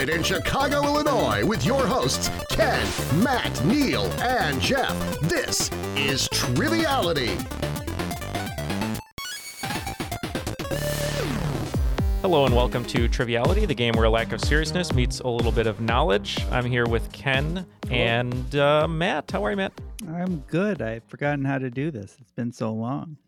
Recorded in Chicago, Illinois, with your hosts, Ken, Matt, Neal, and Jeff. This is Triviality. Hello and welcome to Triviality, the game where a lack of seriousness meets a little bit of knowledge. I'm here with Ken and uh, Matt. How are you, Matt? I'm good. I've forgotten how to do this. It's been so long.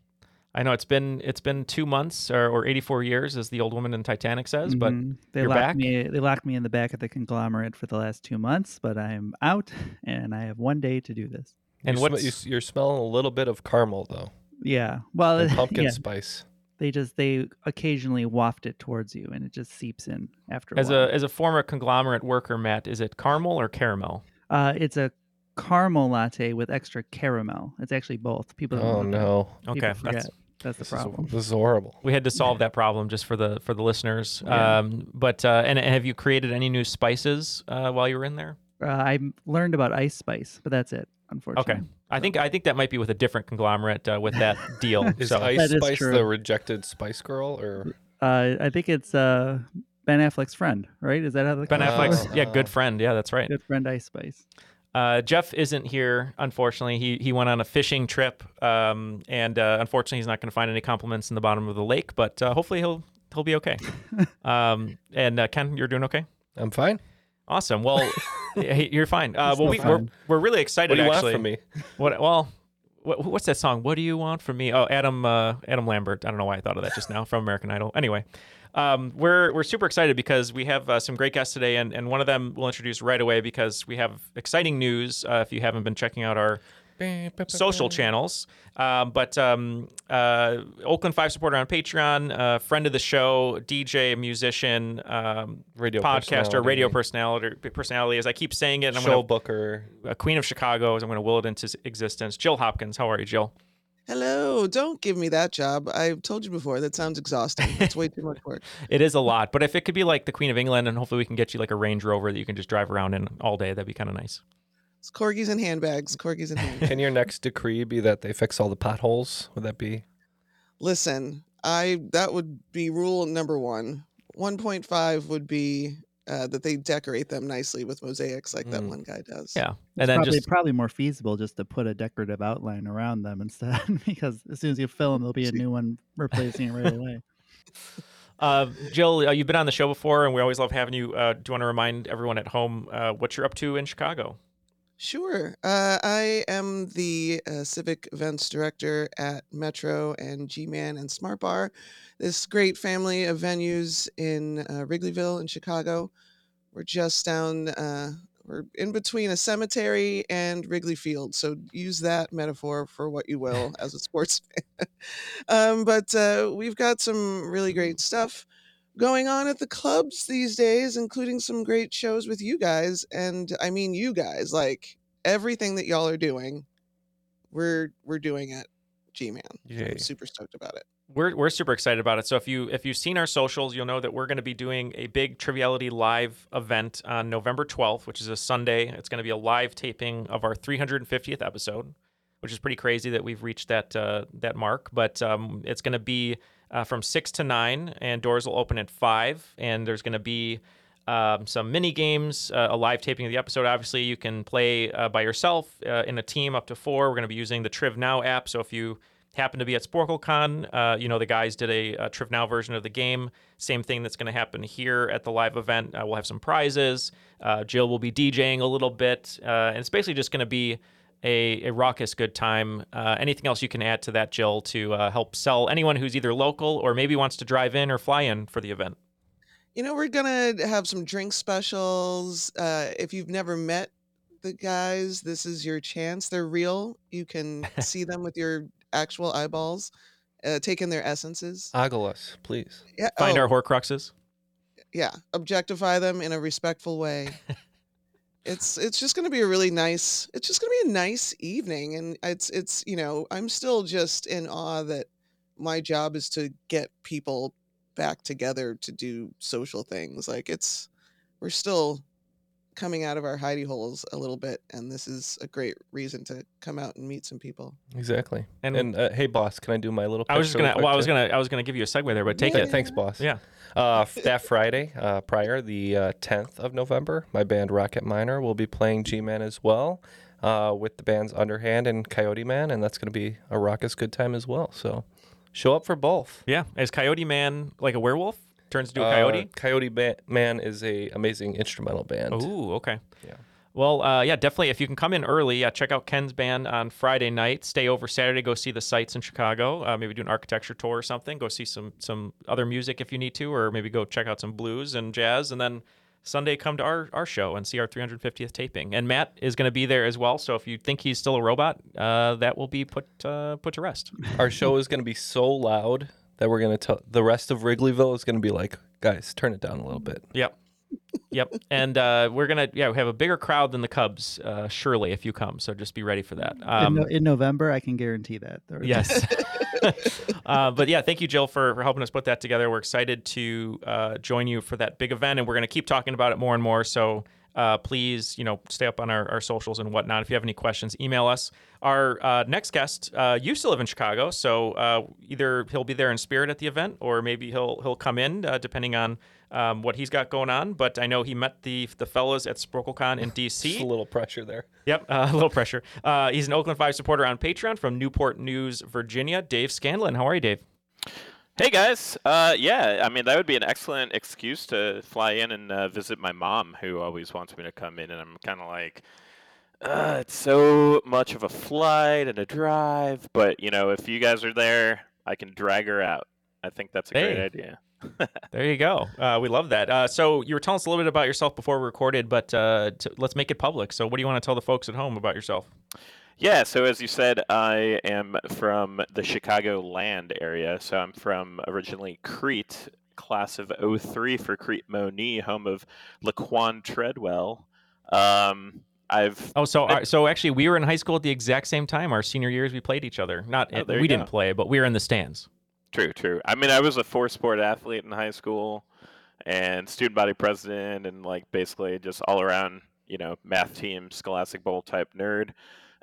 I know it's been it's been two months or, or 84 years, as the old woman in Titanic says. But Mhm. they you're locked back. me. They locked me in the back of the conglomerate for the last two months, but I'm out, and I have one day to do this. And you sm- what's you, s- you're smelling a little bit of caramel though, Yeah. Well, and pumpkin yeah, spice. they just they occasionally waft it towards you, and it just seeps in after a as while. a as a former conglomerate worker, Matt? Is it caramel or caramel? uh, it's a caramel latte with extra caramel. It's actually both. People don't Oh no, People Okay, forget. that's That's the this problem. is this is horrible. we had to solve that problem just for the for the listeners. Yeah. Um, but uh, and have you created any new spices uh, while you were in there? Uh, I learned about ice spice, but that's it. Unfortunately. Okay, I think I think that might be with a different conglomerate uh, with that deal. Is so Ice That is Spice true. the rejected Spice Girl, or Uh, I think it's uh, Ben Affleck's friend, right? Is that how the Ben. Affleck's yeah good friend. Yeah, that's right. good friend Ice Spice? Uh, Jeff isn't here, unfortunately. He he went on a fishing trip, um, and uh, unfortunately, he's not going to find any compliments in the bottom of the lake. But uh, hopefully, he'll he'll be okay. um, and uh, Ken, you're doing okay. I'm fine. Awesome. Well, you're fine. Uh, It's well, no we, we're we're really excited. What do you actually. want from me? What? Well, what, what's that song? What do you want from me? Oh, Adam uh, Adam Lambert. I don't know why I thought of that just now from American Idol. Anyway, um, we're we're super excited because we have uh, some great guests today, and, and one of them we'll introduce right away because we have exciting news. Uh, if you haven't been checking out our social channels, um, but um, uh, Oakland Five supporter on Patreon, uh, friend of the show, DJ, musician, um, Radio podcaster, radio personality. personality. As I keep saying it, and I'm Show gonna booker. a queen of Chicago, as I'm going to will it into existence. Jill Hopkins, how are you, Jill? Hello, don't give me that job. I've told you before, that sounds exhausting. It's way too much work. It is a lot, but if it could be like the Queen of England, and hopefully we can get you like a Range Rover that you can just drive around in all day, that'd be kind of nice. It's corgis and handbags, corgis and handbags. Can your next decree be that they fix all the potholes? Would that be? Listen, I that would be rule number one. 1.5 would be uh, that they decorate them nicely with mosaics like that Mm. one guy does. Yeah, It's and then probably just probably more feasible just to put a decorative outline around them instead, because as soon as you fill them, there'll be a new one replacing it right away. uh, Jill, uh, you've been on the show before, and we always love having you. Uh, do you want to remind everyone at home uh, what you're up to in Chicago? Sure. Uh, I am the uh, civic events director at Metro and G Man and Smart Bar, this great family of venues in uh, Wrigleyville in Chicago. We're just down, uh, we're in between a cemetery and Wrigley Field. So use that metaphor for what you will as a sports fan. um, but uh, we've got some really great stuff going on at the clubs these days, including some great shows with you guys. And I mean, you guys, like everything that y'all are doing, we're we're doing at G Man. I'm super stoked about it. We're, we're super excited about it. So if you if you've seen our socials, you'll know that we're going to be doing a big Triviality live event on November 12th, which is a Sunday. It's going to be a live taping of our 350th episode, which is pretty crazy that we've reached that uh, that mark. But um, it's going to be uh, from six to nine, and doors will open at five. And there's going to be um, some mini games, uh, a live taping of the episode. Obviously, you can play uh, by yourself uh, in a team up to four. We're going to be using the Triv Now app. So if you happen to be at SporcleCon, uh, you know the guys did a, a Triv Now version of the game. Same thing that's going to happen here at the live event. Uh, we'll have some prizes. Uh, Jill will be DJing a little bit, and it's basically just going to be a, a raucous good time. Uh, anything else you can add to that, Jill, to uh, help sell anyone who's either local or maybe wants to drive in or fly in for the event? You know, we're gonna have some drink specials. Uh, if you've never met the guys, this is your chance. They're real. You can see them with your actual eyeballs. Uh, take in their essences. Ogle us, please. Yeah. Find oh, our Horcruxes. yeah. Objectify them in a respectful way. it's it's just going to be a really nice it's just going to be a nice evening and it's it's you know i'm still just in awe that my job is to get people back together to do social things like it's we're still coming out of our hidey holes a little bit and this is a great reason to come out and meet some people Exactly. And- And, uh, hey, boss, can I do my little? I was just gonna. Well, I was gonna. I was gonna give you a segue there, but take Okay, it. Thanks, boss. Yeah. Uh, that Friday, uh, prior the uh, 10th of November, my band Rocket Miner will be playing G-Man as well, uh, with the bands Underhand and Coyote Man, and that's going to be a raucous good time as well. So, show up for both. Yeah. Is Coyote Man like a werewolf? Turns into a Uh, coyote. Coyote ba- Man is a amazing instrumental band. Ooh, okay. Yeah. Well, uh, yeah, definitely. If you can come in early, yeah, check out Ken's band on Friday night. Stay over Saturday. Go see the sights in Chicago. Uh, maybe do an architecture tour or something. Go see some some other music if you need to, or maybe go check out some blues and jazz. And then Sunday, come to our, our show and see our 350th taping. And Matt is going to be there as well. So if you think he's still a robot, uh, that will be put uh, put to rest. Our show is going to be so loud that we're going to tell the rest of Wrigleyville is going to be like, guys, turn it down a little bit. Yep. Yep. And uh, we're gonna yeah we have a bigger crowd than the Cubs, uh, surely if you come. So just be ready for that. in, Um, no- in November, I can guarantee that. Yes. uh, but yeah, thank you, Jill, for, for helping us put that together. We're excited to uh, join you for that big event, and we're going to keep talking about it more and more. So uh, please, you know, stay up on our, our socials and whatnot. If you have any questions, email us. Our uh, next guest uh, used to live in Chicago, so uh, either he'll be there in spirit at the event, or maybe he'll he'll come in, uh, depending on um, what he's got going on. But I know he met the the fellows at SporcleCon in DC. Just a little pressure there. Yep, uh, a little pressure. Uh, he's an Oakland Five supporter on Patreon from Newport News, Virginia. Dave Scanland, how are you, Dave? Hey guys, uh, yeah, I mean that would be an excellent excuse to fly in and uh, visit my mom, who always wants me to come in, and I'm kind of like, uh, it's so much of a flight and a drive, but you know, if you guys are there, I can drag her out. I think that's a great idea. There you go. Uh, we love that. Uh, so you were telling us a little bit about yourself before we recorded, but uh, t- let's make it public. So what do you want to tell the folks at home about yourself? Yeah, so as you said, I am from the Chicago land area. So I'm from originally Crete, class of 03 for Crete-Monee, home of Laquon Treadwell. Um, I've Oh, so so actually, we were in high school at the exact same time. Our senior years, we played each other. Not Oh, we didn't go. play, but we were in the stands. True, true. I mean, I was a four sport athlete in high school and student body president and like basically just all around, you know, math team, scholastic bowl type nerd.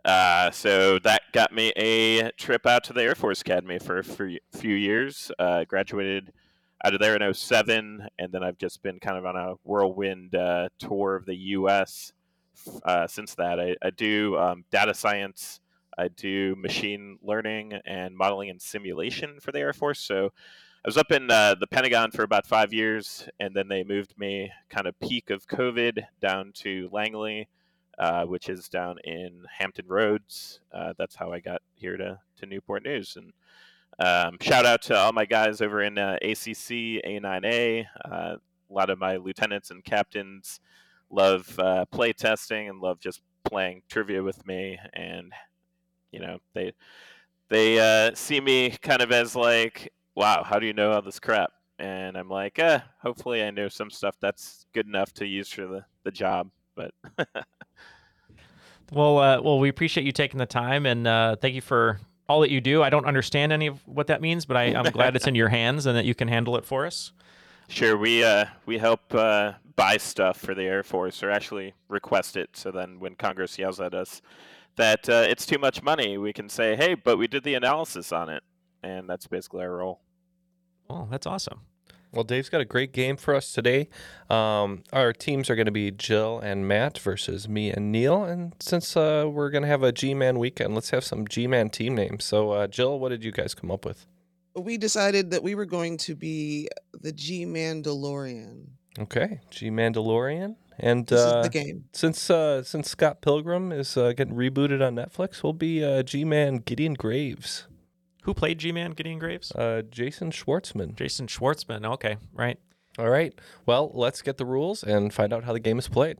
Uh, so that got me a trip out to the Air Force Academy for a few years. Uh, graduated out of there in 07, and then I've just been kind of on a whirlwind uh, tour of the U.S. Uh, since that. I, I do um, data science I do machine learning and modeling and simulation for the Air Force. So I was up in uh, the Pentagon for about five years, and then they moved me kind of peak of COVID down to Langley, uh, which is down in Hampton Roads. Uh, that's how I got here to, to Newport News. And um, shout out to all my guys over in uh, ACC, A9A. Uh, a lot of my lieutenants and captains love uh, play testing and love just playing trivia with me and you know they they see me kind of as like wow how do you know all this crap and i'm like eh, hopefully i know some stuff that's good enough to use for the, the job but Well, uh, well, we appreciate you taking the time, and uh, thank you for all that you do. I don't understand any of what that means, but I, I'm glad it's in your hands and that you can handle it for us. sure we uh, we help uh, buy stuff for the air force or actually request it so then when congress yells at us that uh, it's too much money we can say hey but we did the analysis on it and that's basically our role Oh, that's awesome. Well, Dave's got a great game for us today. Um, our teams are going to be Jill and Matt versus me and Neal. And since uh, we're going to have a G Man weekend, let's have some G Man team names. So, uh, Jill, what did you guys come up with? We decided that we were going to be the G Mandalorian. Okay, G Mandalorian. And This is uh, the game. since uh, since Scott Pilgrim is uh, getting rebooted on Netflix, we'll be uh, G Man Gideon Graves. Who played G-Man Gideon Graves? Uh, Jason Schwartzman. Jason Schwartzman. Okay, right. All right. Well, let's get the rules and find out how the game is played.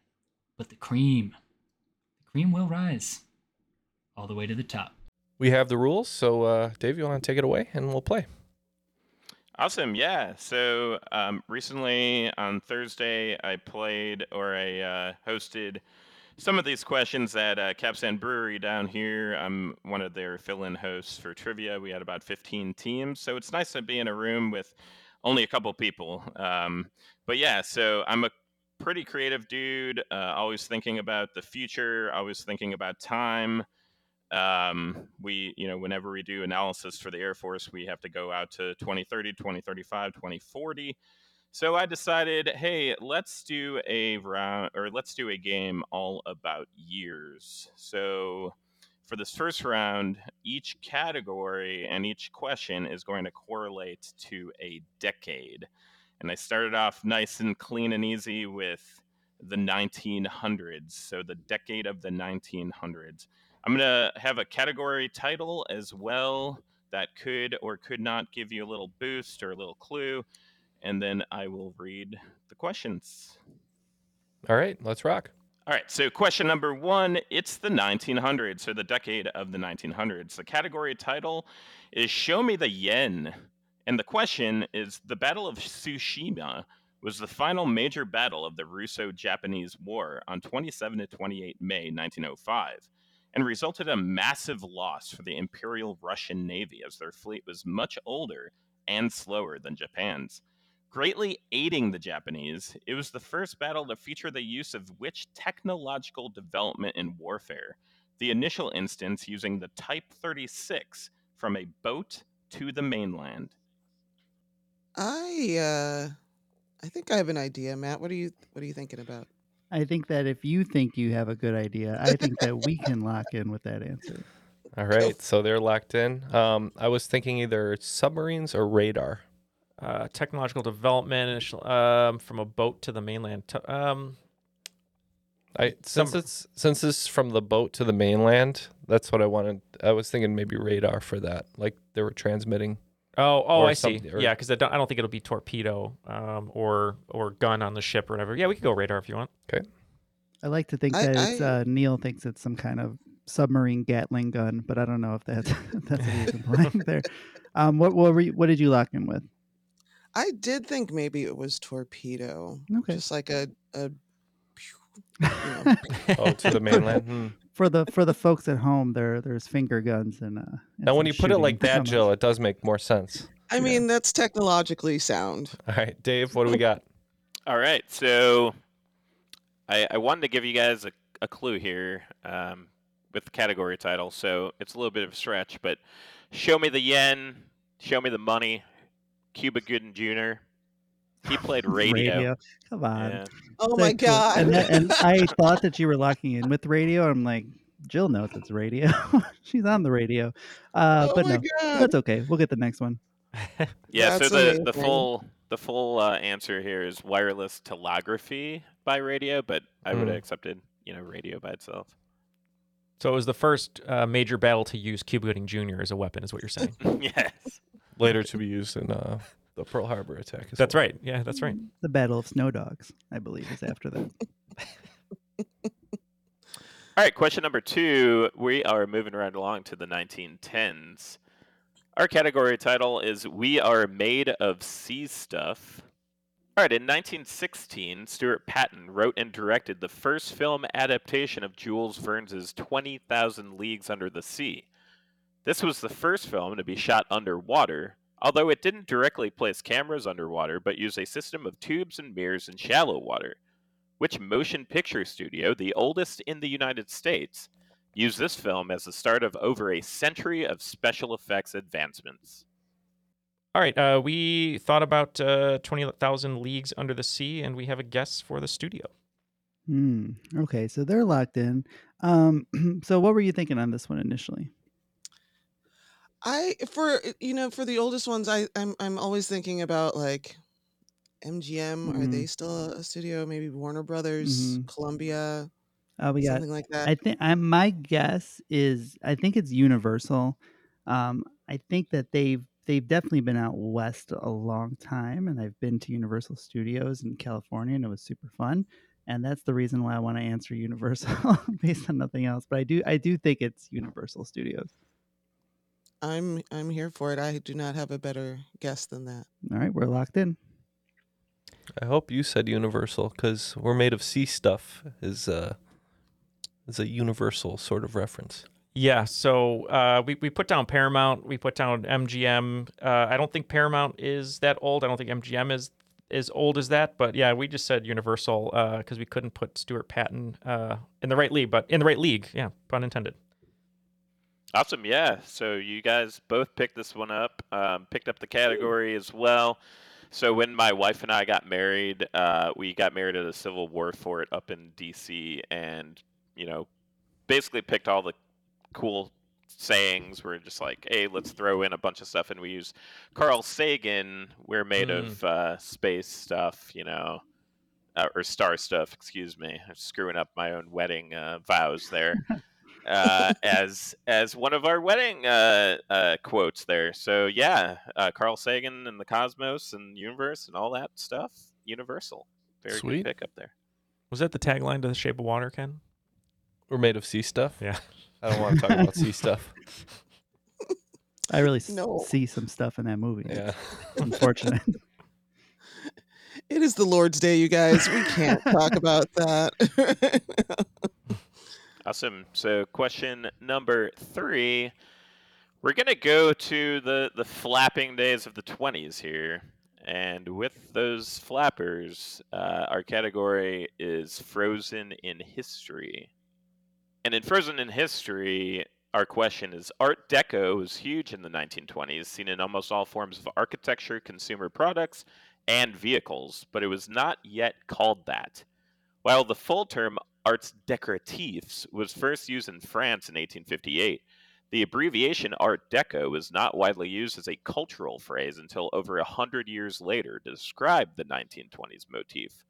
But the cream, the cream will rise all the way to the top. We have the rules, so uh, Dave, you want to take it away and we'll play. Awesome, yeah. So um, recently on Thursday, I played or I uh, hosted some of these questions at uh, Capstan Brewery down here. I'm one of their fill-in hosts for trivia. We had about 15 teams, so it's nice to be in a room with only a couple people. Um, but yeah, so I'm a pretty creative dude. Uh, always thinking about the future. Always thinking about time um, we you know whenever we do analysis for the air force we have to go out to 2030 2035 2040 so i decided hey let's do a round or let's do a game all about years so for this first round each category and each question is going to correlate to a decade and i started off nice and clean and easy with the 1900s so the decade of the 1900s I'm going to have a category title as well that could or could not give you a little boost or a little clue. And then I will read the questions. All right, let's rock. All right, so question number one it's the 1900s, or the decade of the 1900s. The category title is Show Me the Yen. And the question is The Battle of Tsushima was the final major battle of the Russo Japanese War on 27 to 28 May 1905 and resulted a massive loss for the Imperial Russian Navy as their fleet was much older and slower than Japan's. Greatly aiding the Japanese, it was the first battle to feature the use of which technological development in warfare? The initial instance using the Type 36 from a boat to the mainland. I uh I think I have an idea, Matt. What are you what are you thinking about? I think that if you think you have a good idea, I think that we can lock in with that answer. All right, so they're locked in. Um, I was thinking either submarines or radar. Uh, technological development initial, um, from a boat to the mainland. T- um, I since it's since it's from the boat to the mainland. That's what I wanted. I was thinking maybe radar for that. Like they were transmitting. Oh, oh, I see. or- Yeah, because I don't, I don't think it'll be torpedo um, or or gun on the ship or whatever. Yeah, we could go radar if you want. Okay. I like to think I- that it's, I- uh, Neal thinks it's some kind of submarine Gatling gun, but I don't know if that's that's what he's implying there. Um, what what, were you, what did you lock in with? I did think maybe it was torpedo. Okay. Just like a a Oh, to the mainland. For the for the folks at home, there there's finger guns and uh. and Now, when you put it like that, coming. Jill, it does make more sense. I mean, that's technologically sound. All right, Dave, what do we got? All right, so I, I wanted to give you guys a, a clue here um, with the category title, so it's a little bit of a stretch, but show me the yen, show me the money. Cuba Gooding Jr. He played radio. Radio. Come on. Yeah. Oh my That's cool. god. And, that, and I thought that you were locking in with radio. I'm like, Jill knows it's radio. She's on the radio. Uh, Oh but no, God. that's okay. We'll get the next one. Yeah, That's so the, the full the full uh, answer here is wireless telegraphy by radio, but I would have Hmm. accepted you know radio by itself. So it was the first uh, major battle to use Cuba Gooding Jr. as a weapon, is what you're saying. yes. Later to be used in uh, the Pearl Harbor attack. as That's well. right. Yeah, that's right. The Battle of Snow Dogs, I believe, is after that. All right, question number two. We are moving right along to the 1910s. Our category title is We Are Made of Sea Stuff. All right, in 1916, Stuart Paton wrote and directed the first film adaptation of Jules Verne's 20,000 Leagues Under the Sea. This was the first film to be shot underwater, although it didn't directly place cameras underwater but used a system of tubes and mirrors in shallow water. Which motion picture studio, the oldest in the United States, used this film as the start of over a century of special effects advancements? All right, uh, we thought about uh, 20,000 Leagues Under the Sea, and we have a guess for the studio. Hmm. Okay, so they're locked in. Um, so what were you thinking on this one initially? I for you know for the oldest ones, I I'm I'm always thinking about like MGM. Are Mhm. they still a studio? Maybe Warner Brothers, Mhm. Columbia, Uh, we got. something like that. I think I my guess is I think it's Universal. Um, I think that they've they've definitely been out west a long time, and I've been to Universal Studios in California, and it was super fun. And that's the reason why I want to answer Universal based on nothing else. But I do I do think it's Universal Studios. I'm I'm here for it. I do not have a better guess than that. All right, we're locked in. I hope you said universal because we're made of sea stuff is uh is a universal sort of reference. Yeah, so uh, we, we put down Paramount, we put down MGM. Uh, I don't think Paramount is that old. I don't think MGM is as old as that. But yeah, we just said Universal because we couldn't put Stuart Paton uh, in the right league, but in the right league. Yeah, pun intended. Awesome, yeah. So you guys both picked this one up, um, picked up the category as well. So when my wife and I got married, uh, we got married at a Civil War fort up in D.C. and you know, basically picked all the cool sayings. We're just like, hey, let's throw in a bunch of stuff, and we use Carl Sagan. We're made Mm. of uh, space stuff, you know, uh, or star stuff. Excuse me, I'm screwing up my own wedding uh, vows there. uh, as as one of our wedding uh, uh, quotes there. So yeah, uh, Carl Sagan and the cosmos and universe and all that stuff. Universal, very Sweet. good pick up there. Was that the tagline to The Shape of Water, Ken? We're made of sea stuff. Yeah. I don't want to talk about sea stuff. I really s- No. see some stuff in that movie. Yeah. It's unfortunate. It is the Lord's Day, you guys. We can't talk about that. Awesome. So question number three, we're gonna go to the the flapping days of the twenties here, and with those flappers, uh, our category is frozen in history. And in Frozen in History, our question is Art Deco was huge in the 1920s, seen in almost all forms of architecture, consumer products, and vehicles, but it was not yet called that. While the full term arts décoratifs was first used in France in 1858, the abbreviation Art Deco was not widely used as a cultural phrase until over a hundred years later to describe the 1920s motif.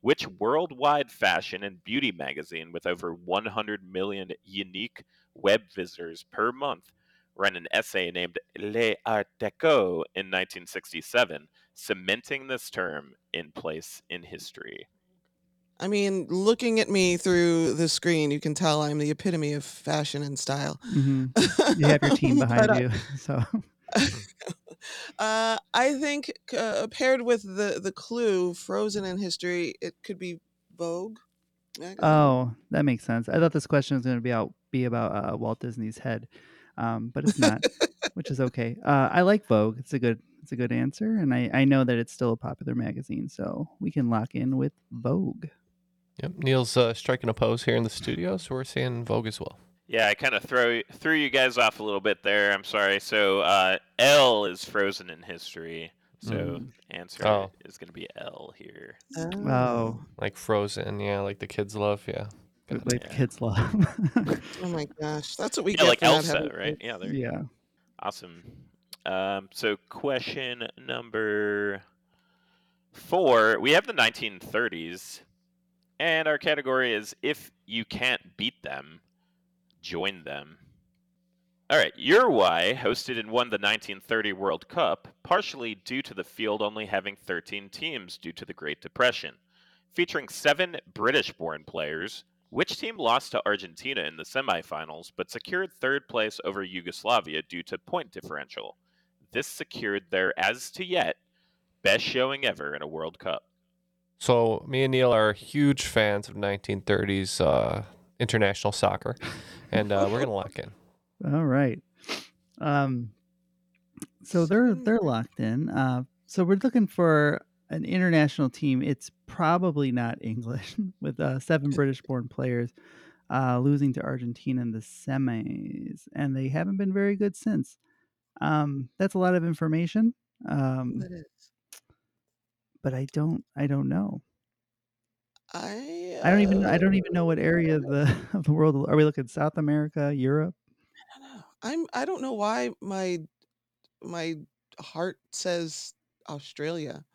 Which worldwide fashion and beauty magazine with over 100 million unique web visitors per month ran an essay named Les Art Deco in 1967, cementing this term in place in history? I mean, looking at me through the screen, you can tell I'm the epitome of fashion and style. hmm You have your team behind But, uh, you, so Uh, I think uh, paired with the the clue "Frozen in History," it could be Vogue. Oh, that makes sense. I thought this question was going to be out be about uh, Walt Disney's head, um, but it's not, which is okay. Uh, I like Vogue. It's a good it's a good answer, and I I know that it's still a popular magazine, so we can lock in with Vogue. Yep. Neal's uh, striking a pose here in the studio, so we're seeing Vogue as well. Yeah, I kind of throw threw you guys off a little bit there. I'm sorry. So uh, L is frozen in history. So Mm. answer Oh. is going to be L here. Oh, Like Frozen, yeah, like the kids love, yeah. like Got it. the kids love. Oh my gosh, that's what we Yeah, get like Elsa, having right? Yeah, there you go. yeah. Awesome. Um, so question number four. We have the 1930s, and our category is if you can't beat them, join them. All right, Uruguay hosted and won the 1930 World Cup, partially due to the field only having 13 teams due to the Great Depression. Featuring seven British born players, which team lost to Argentina in the semifinals but secured third place over Yugoslavia due to point differential? this secured their, as to yet, best showing ever in a World Cup? So me and Neal are huge fans of 1930s uh, international soccer, and uh, we're gonna lock in. All right. Um, so they're they're locked in. Uh, so we're looking for an international team. It's probably not English, with uh, seven British-born players uh, losing to Argentina in the semis, and they haven't been very good since. Um, that's a lot of information. Um, That is. But I don't I don't know. I I don't even I uh, don't even know what area of the of the world are we looking? South America, Europe? I don't know. I'm I don't know why my my heart says Australia.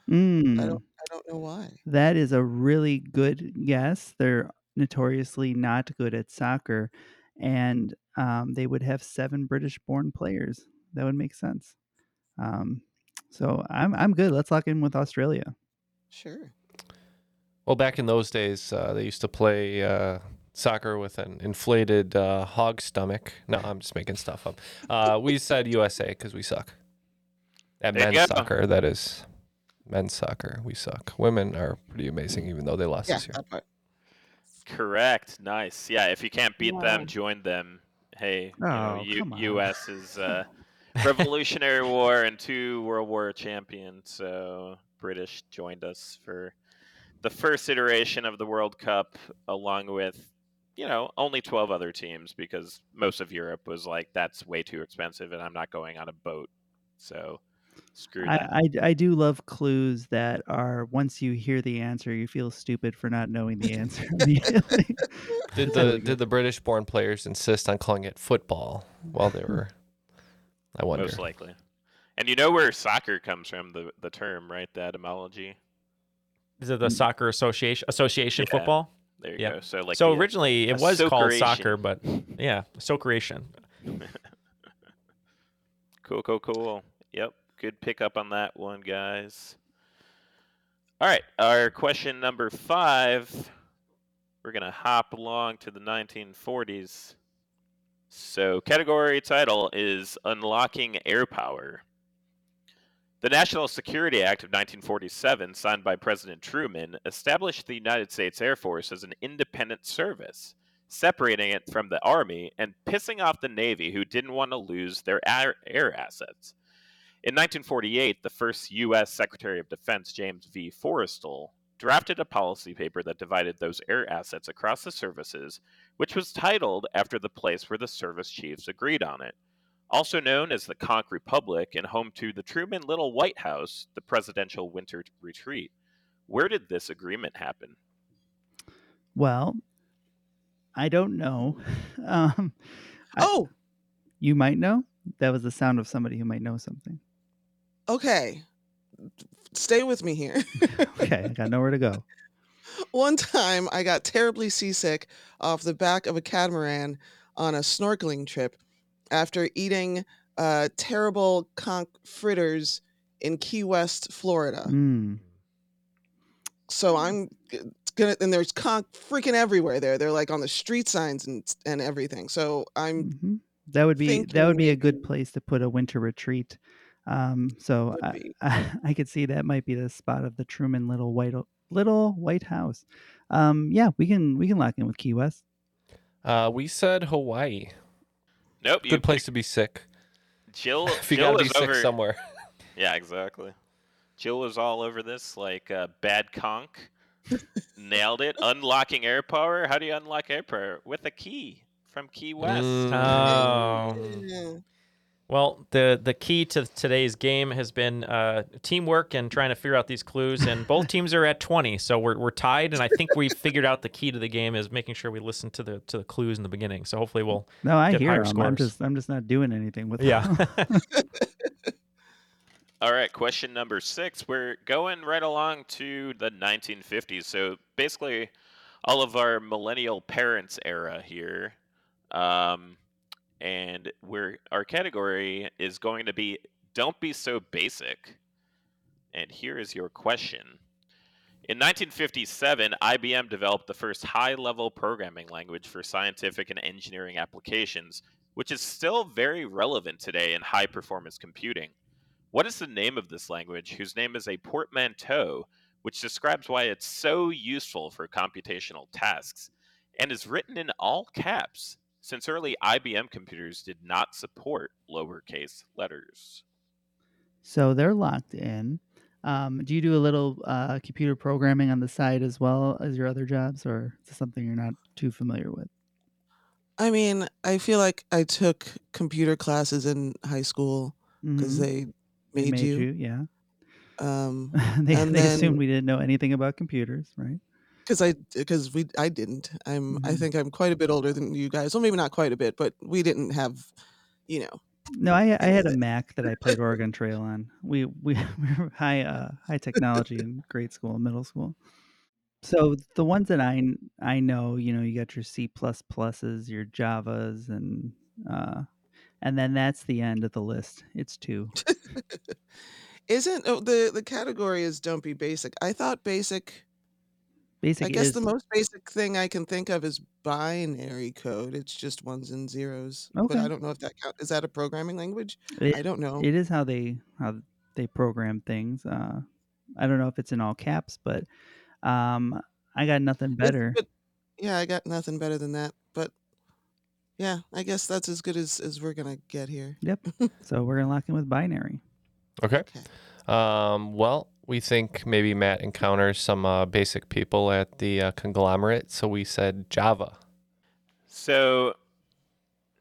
I Mm, don't I don't know why. that is a really good guess. They're notoriously not good at soccer, and um, they would have seven British-born players. That would make sense. Um, so I'm I'm good. Let's lock in with Australia. Sure. Well, back in those days, uh, they used to play uh, soccer with an inflated uh, hog stomach. No, I'm just making stuff up. Uh, we said USA because we suck. At There men's soccer, that is. Men's soccer, we suck. Women are pretty amazing, even though they lost Yeah, this year. Correct. Nice. Yeah, if you can't beat Wow. them, join them. Hey, you know, Oh, U- U.S. is uh, Revolutionary War and two World War champions. so British joined us for the first iteration of the World Cup, along with you know only 12 other teams because most of Europe was like that's way too expensive and I'm not going on a boat, so screw that. I, I I do love clues that are once you hear the answer, you feel stupid for not knowing the answer. Did the did the British born players insist on calling it football while they were I wonder. Most likely. And you know where soccer comes from, the the term, right? The etymology. Is it the mm. soccer association association Yeah. football? There you Yeah. go. So like so the- originally it was called soccer, but yeah, soceration. Cool, cool, cool. Yep. Good pick up on that one, guys. All right. Our question number five. We're going to hop along to the 1940s. So, category title is Unlocking Air Power. The National Security Act of 1947, signed by President Truman, established the United States Air Force as an independent service, separating it from the Army and pissing off the Navy, who didn't want to lose their air, assets. In 1948, the first U.S. Secretary of Defense, James V. Forrestal, drafted a policy paper that divided those air assets across the services, which was titled after the place where the service chiefs agreed on it. Also known as the Conch Republic and home to the Truman Little White House, the presidential winter retreat. Where did this agreement happen? Well, I don't know. Um, I- Oh, you might know. That was the sound of somebody who might know something. okay. Stay with me here. Okay, I got nowhere to go. One time I got terribly seasick off the back of a catamaran on a snorkeling trip after eating uh, terrible conch fritters in Key West, Florida. Mm. So I'm gonna, and there's conch freaking everywhere there. They're like on the street signs and and everything. So I'm Mhm. That would be that would be a good place to put a winter retreat. Um, so I. I, I could see that might be the spot of the Truman Little White Little White House. Um, yeah, we can we can lock in with Key West. Uh, we said Hawaii. Nope. Good place to be sick. Jill, if you Jill gotta be sick over, somewhere. Yeah, exactly. Jill was all over this, like uh, bad conch. Nailed it. Unlocking air power. How do you unlock air power? With a key from Key West. Mm. Oh. Yeah. Well, the the key to today's game has been uh, teamwork and trying to figure out these clues. And both teams are at twenty, so we're, we're tied. And I think we figured out the key to the game is making sure we listen to the to the clues in the beginning. So hopefully we'll No, I get hear higher them. I'm just I'm just not doing anything with yeah. All right, question number six. We're going right along to the 1950s. So basically, all of our millennial parents era here. Um, and we're, our category is going to be Don't Be So Basic. And here is your question. In 1957, IBM developed the first high level programming language for scientific and engineering applications, which is still very relevant today in high performance computing. What is the name of this language, whose name is a portmanteau, which describes why it's so useful for computational tasks, and is written in all caps, since early IBM computers did not support lowercase letters? So they're locked in. Um, do you do a little uh, computer programming on the side as well as your other jobs, or is this something you're not too familiar with? I mean, I feel like I took computer classes in high school because Mhm. they They made, made you. you, yeah. Um, they and they then assumed we didn't know anything about computers, right? Because I because we I didn't. I'm I Mhm. think I'm quite a bit older than you guys. Well, maybe not quite a bit, but we didn't have, you know. No, I I had a. Mac that I played Oregon Trail on. We we, we were high uh, high technology in grade school, and middle school. So the ones that I I know, you know, you got your C plus pluses, your Javas, and uh, and then that's the end of the list. It's two. Isn't oh, the the category is don't be basic. I thought basic. I guess is the most basic thing I can think of is binary code. It's just ones and zeros. Okay. But. I don't know if that count. Is that a programming language? It I don't know. it is how they how they program things. Uh, I don't know if it's in all caps, but um, I got nothing better. but yeah, I got nothing better than that. But yeah, I guess that's as good as as we're gonna get here. Yep. so we're gonna lock in with binary. Okay. Um, well, we think maybe Matt encounters some uh, basic people at the uh, conglomerate, so we said Java. So,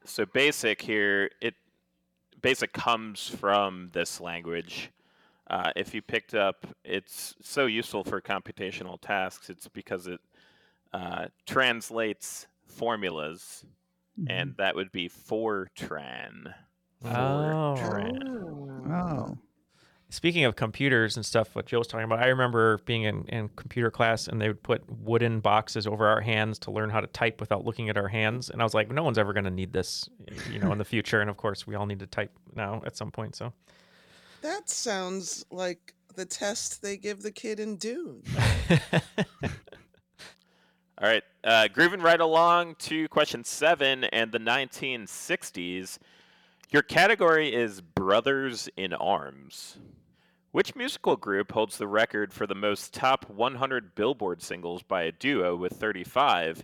so basic here. It basic comes from this language. Uh, if you picked up, it's so useful for computational tasks. It's because it uh, translates formulas, and that would be Fortran. Oh. Fortran. Oh. Speaking of computers and stuff, what Joe was talking about, I remember being in, in computer class and they would put wooden boxes over our hands to learn how to type without looking at our hands. And I was like, no one's ever going to need this, you know, in the future. And of course, we all need to type now at some point. So That sounds like the test they give the kid in Dune. All right, uh, grooving right along to question seven and the 1960s. Your category is Brothers in Arms. Which musical group holds the record for the most top 100 Billboard singles by a duo with 35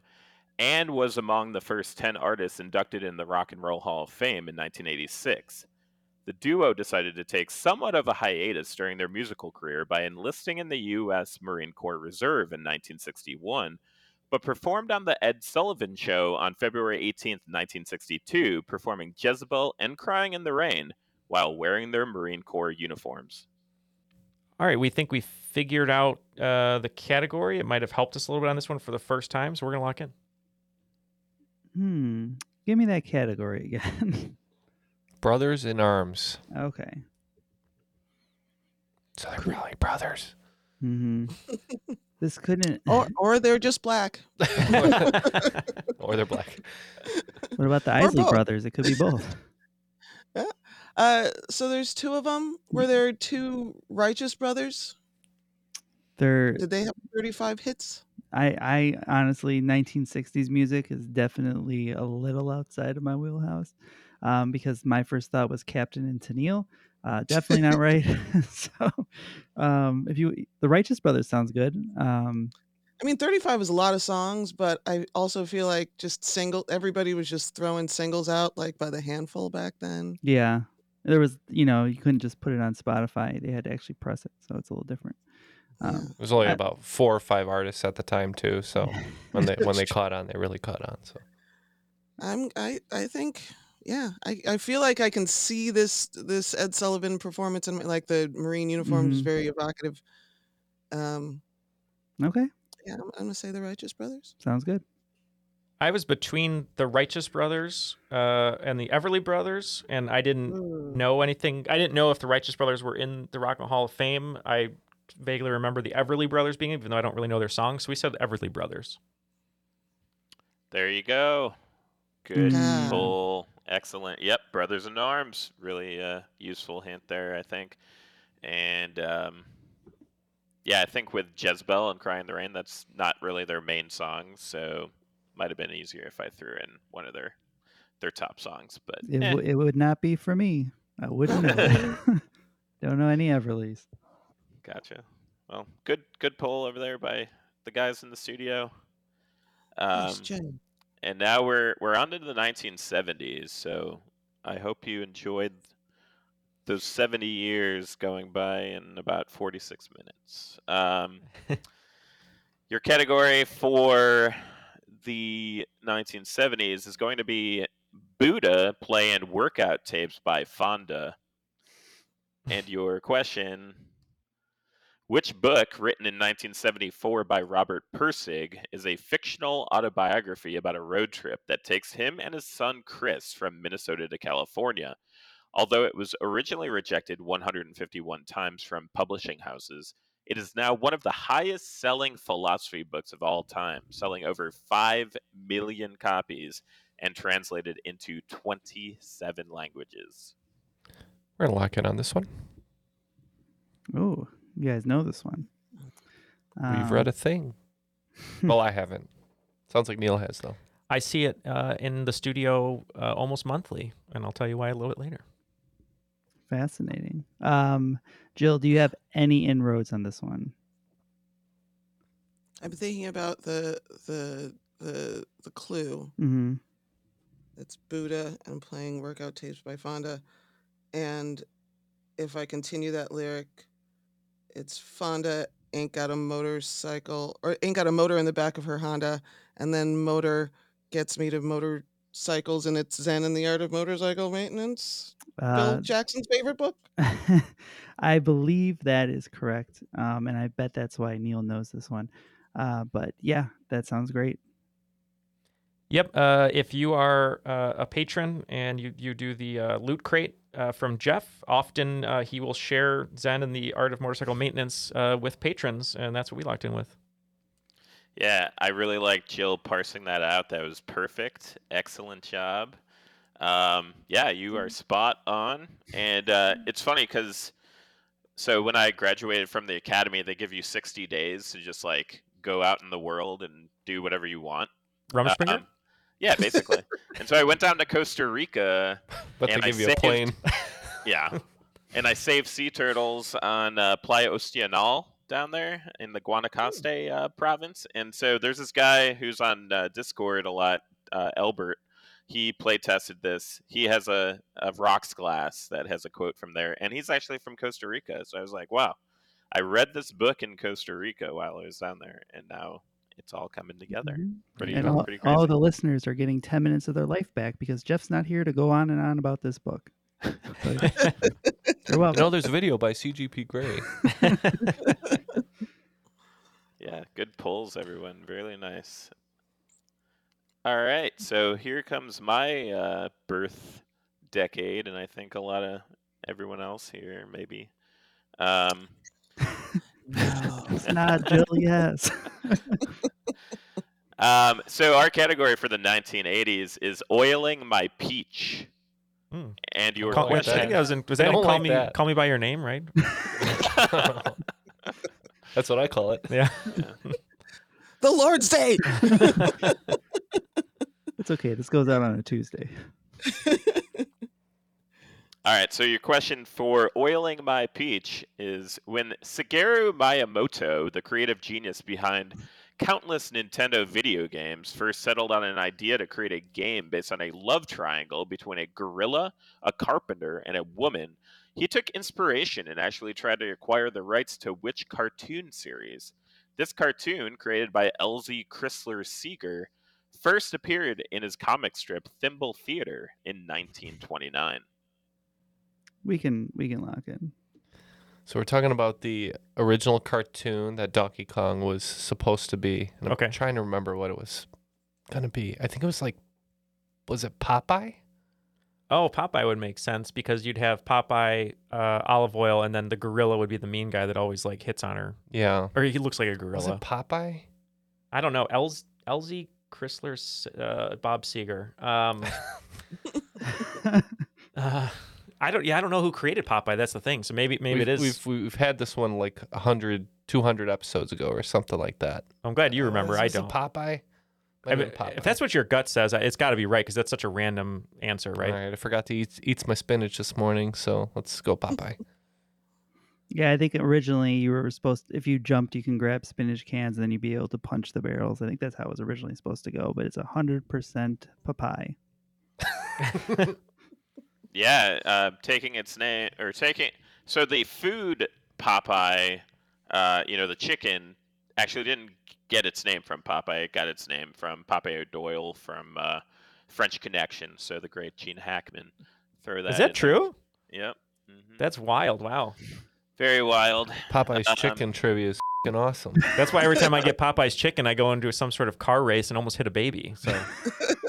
and was among the first 10 artists inducted in the Rock and Roll Hall of Fame in 1986? The duo decided to take somewhat of a hiatus during their musical career by enlisting in the U.S. Marine Corps Reserve in 1961 but performed on the Ed Sullivan Show on February 18, 1962, performing Jezebel and Crying in the Rain while wearing their Marine Corps uniforms. All right, we think we figured out uh, the category. It might have helped us a little bit on this one for the first time, so we're gonna lock in. Hmm. Give me that category again. Brothers in Arms. okay. So they're probably brothers. hmm this couldn't. Or or they're just black. or they're black. What about the Or Isley brothers? It could be both. Uh, so there's two of them. Were there two righteous brothers? They're. Did they have 35 hits? I I honestly, 1960s music is definitely a little outside of my wheelhouse, um, because my first thought was Captain and Tennille. Uh, definitely not right. so, um, if you the Righteous Brothers sounds good. Um, I mean, 35 is a lot of songs, but I also feel like just single. Everybody was just throwing singles out like by the handful back then. yeah, there was you know you couldn't just put it on Spotify. They had to actually press it, so it's a little different. Um, It was only I- about four or five artists at the time too. So when they when they caught on, they really caught on. So I'm I I think yeah I, I feel like I can see this this Ed Sullivan performance and like the Marine uniform is Mhm. very evocative. Um, Okay, yeah, I'm, I'm gonna say the Righteous Brothers. sounds good. I was between the Righteous Brothers uh, and the Everly Brothers, and I didn't know anything. I didn't know if the Righteous Brothers were in the Rock and Roll Hall of Fame. I vaguely remember the Everly Brothers being, even though I don't really know their songs. So we said the Everly Brothers. There you go. Good Mm. pull. Excellent. Yep, Brothers in Arms. Really uh, useful hint there, I think. And um, yeah, I think with Jezebel and Crying in the Rain, that's not really their main song, so might have been easier if I threw in one of their their top songs. But It, eh. w- it would not be for me. I wouldn't know. Don't know any Everlys. Gotcha. Well, good good poll over there by the guys in the studio. Um, Nice job. and now we're we're on to the 1970s. So I hope you enjoyed those 70 years going by in about 46 minutes. Um, your category for the 1970s is going to be Buddha playing workout tapes by Fonda. And your question Which book, written in 1974 by Robert Pirsig, is a fictional autobiography about a road trip that takes him and his son Chris from Minnesota to California? Although it was originally rejected 151 times from publishing houses, it is now one of the highest selling philosophy books of all time, selling over 5 million copies and translated into 27 languages. We're gonna lock in on this one. Oh, you guys know this one. We've read Um, a thing. well, I haven't. Sounds like Neal has though. I see it uh, in the studio uh, almost monthly, and I'll tell you why a little bit later. Fascinating. Um, Jill, do you have any inroads on this one? I'm thinking about the the the the clue. Mm-hmm. It's Buddha and playing workout tapes by Fonda. And if I continue that lyric, it's Fonda ain't got a motorcycle or ain't got a motor in the back of her Honda, and then motor gets me to motorcycles and it's Zen and the Art of Motorcycle Maintenance. Uh, Bill Jackson's favorite book. I believe that is correct, um, and I bet that's why Neal knows this one. Uh, but yeah, that sounds great. Yep. Uh, if you are uh, a patron and you, you do the uh, loot crate uh, from Jeff, often uh, he will share Zen and the art of motorcycle maintenance uh, with patrons, and that's what we locked in with. Yeah, I really like Jill parsing that out. That was perfect. Excellent job. Um, yeah, you are spot on. And uh, it's funny because so when I graduated from the academy, they give you 60 days to just like go out in the world and do whatever you want. Rumspringa? Um, yeah, basically. and so I went down to Costa Rica. But they and I give you a saved- plane. yeah. And I saved sea turtles on uh, Playa Ostional down there in the Guanacaste uh, province. And so there's this guy who's on uh, Discord a lot, uh, Elbert. He play tested this. He has a, a rocks glass that has a quote from there, and he's actually from Costa Rica. So I was like, wow, I read this book in Costa Rica while I was down there, and now it's all coming together. Pretty, and all, pretty crazy. all the listeners are getting 10 minutes of their life back because Jeff's not here to go on and on about this book. But you're welcome. No, there's a video by CGP Grey. Yeah, good pulls, everyone. Really nice. All right, so here comes my uh, birth decade, and I think a lot of everyone else here, maybe. Um, It's not Jill, yes. um, so our category for the 1980s is oiling my peach. Hmm. And your Call, I think that was in, was that in call like me that. call me by your name, right? That's what I call it. Yeah. The Lord's Day. It's okay. This goes out on a Tuesday. All right, so your question for oiling my peach is when Shigeru Miyamoto, the creative genius behind countless Nintendo video games, first settled on an idea to create a game based on a love triangle between a gorilla, a carpenter, and a woman, he took inspiration and actually tried to acquire the rights to which cartoon series? This cartoon, created by Elzie Crisler Segar, first appeared in his comic strip Thimble Theater in 1929. We can we can lock in. So we're talking about the original cartoon that Donkey Kong was supposed to be. And I'm Okay. trying to remember what it was gonna be. I think it was like was it Popeye? Oh, Popeye would make sense because you'd have Popeye, uh, Olive Oyl, and then the gorilla would be the mean guy that always like hits on her. Yeah. Or he looks like a Was gorilla. it Popeye? I don't know. LZ, Elzie Crisler, uh, Bob Seger. Um, uh, I don't. Yeah, I don't know who created Popeye. That's the thing. So maybe maybe we've, it is. We've we've had this one like 100, 200 episodes ago or something like that. I'm glad you remember. I Was it don't. Popeye. I mean, Popeye. if that's what your gut says, it's got to be right because that's such a random answer, right? All right, I forgot to eat eat my spinach this morning, so let's go Popeye. Yeah, I think originally you were supposed if you jumped, you can grab spinach cans and then you'd be able to punch the barrels. I think that's how it was originally supposed to go, but it's 100% Popeye. Yeah, uh, taking its name or taking so the food Popeye, uh, you know, the chicken actually didn't get its name from Popeye. It got its name from Popeye O'Doyle from uh, French Connection. So the great Gene Hackman. Throw that. Is in that there. true? Yep. That's wild. Wow. Very wild. Popeye's Um, chicken trivia is fing awesome. That's why every time I get Popeye's chicken, I go into some sort of car race and almost hit a baby. So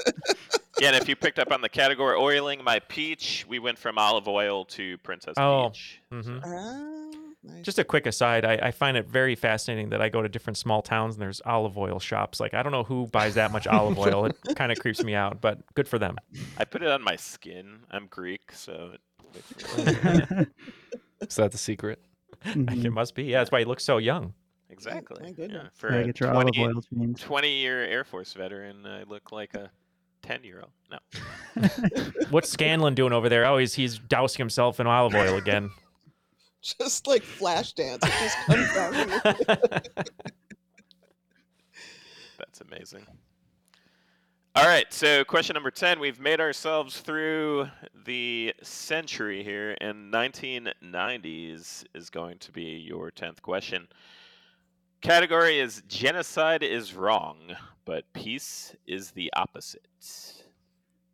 Yeah, and if you picked up on the category oiling my peach, we went from olive oil to Princess Oh, Peach. mhm. Ah, nice. just a quick aside, I, I find it very fascinating that I go to different small towns and there's olive oil shops. Like I don't know who buys that much olive oil. It kind of creeps me out, but good for them. I put it on my skin. I'm Greek, so it makes me look- Is that the secret? Mhm. It must be. Yeah, that's why he looks so young. exactly. my Yeah, goodness. for Gotta a 20, olive oil changed. 20 year Air Force veteran, I look like a 10 year old. No. What's Scanland doing over there? Oh, he's he's dousing himself in olive oil again. Just like flash dance. It just comes out. from the- That's amazing. All right, so question number 10. We've made ourselves through the century here, and 1990s is going to be your 10th question. Category is genocide is wrong, but peace is the opposite.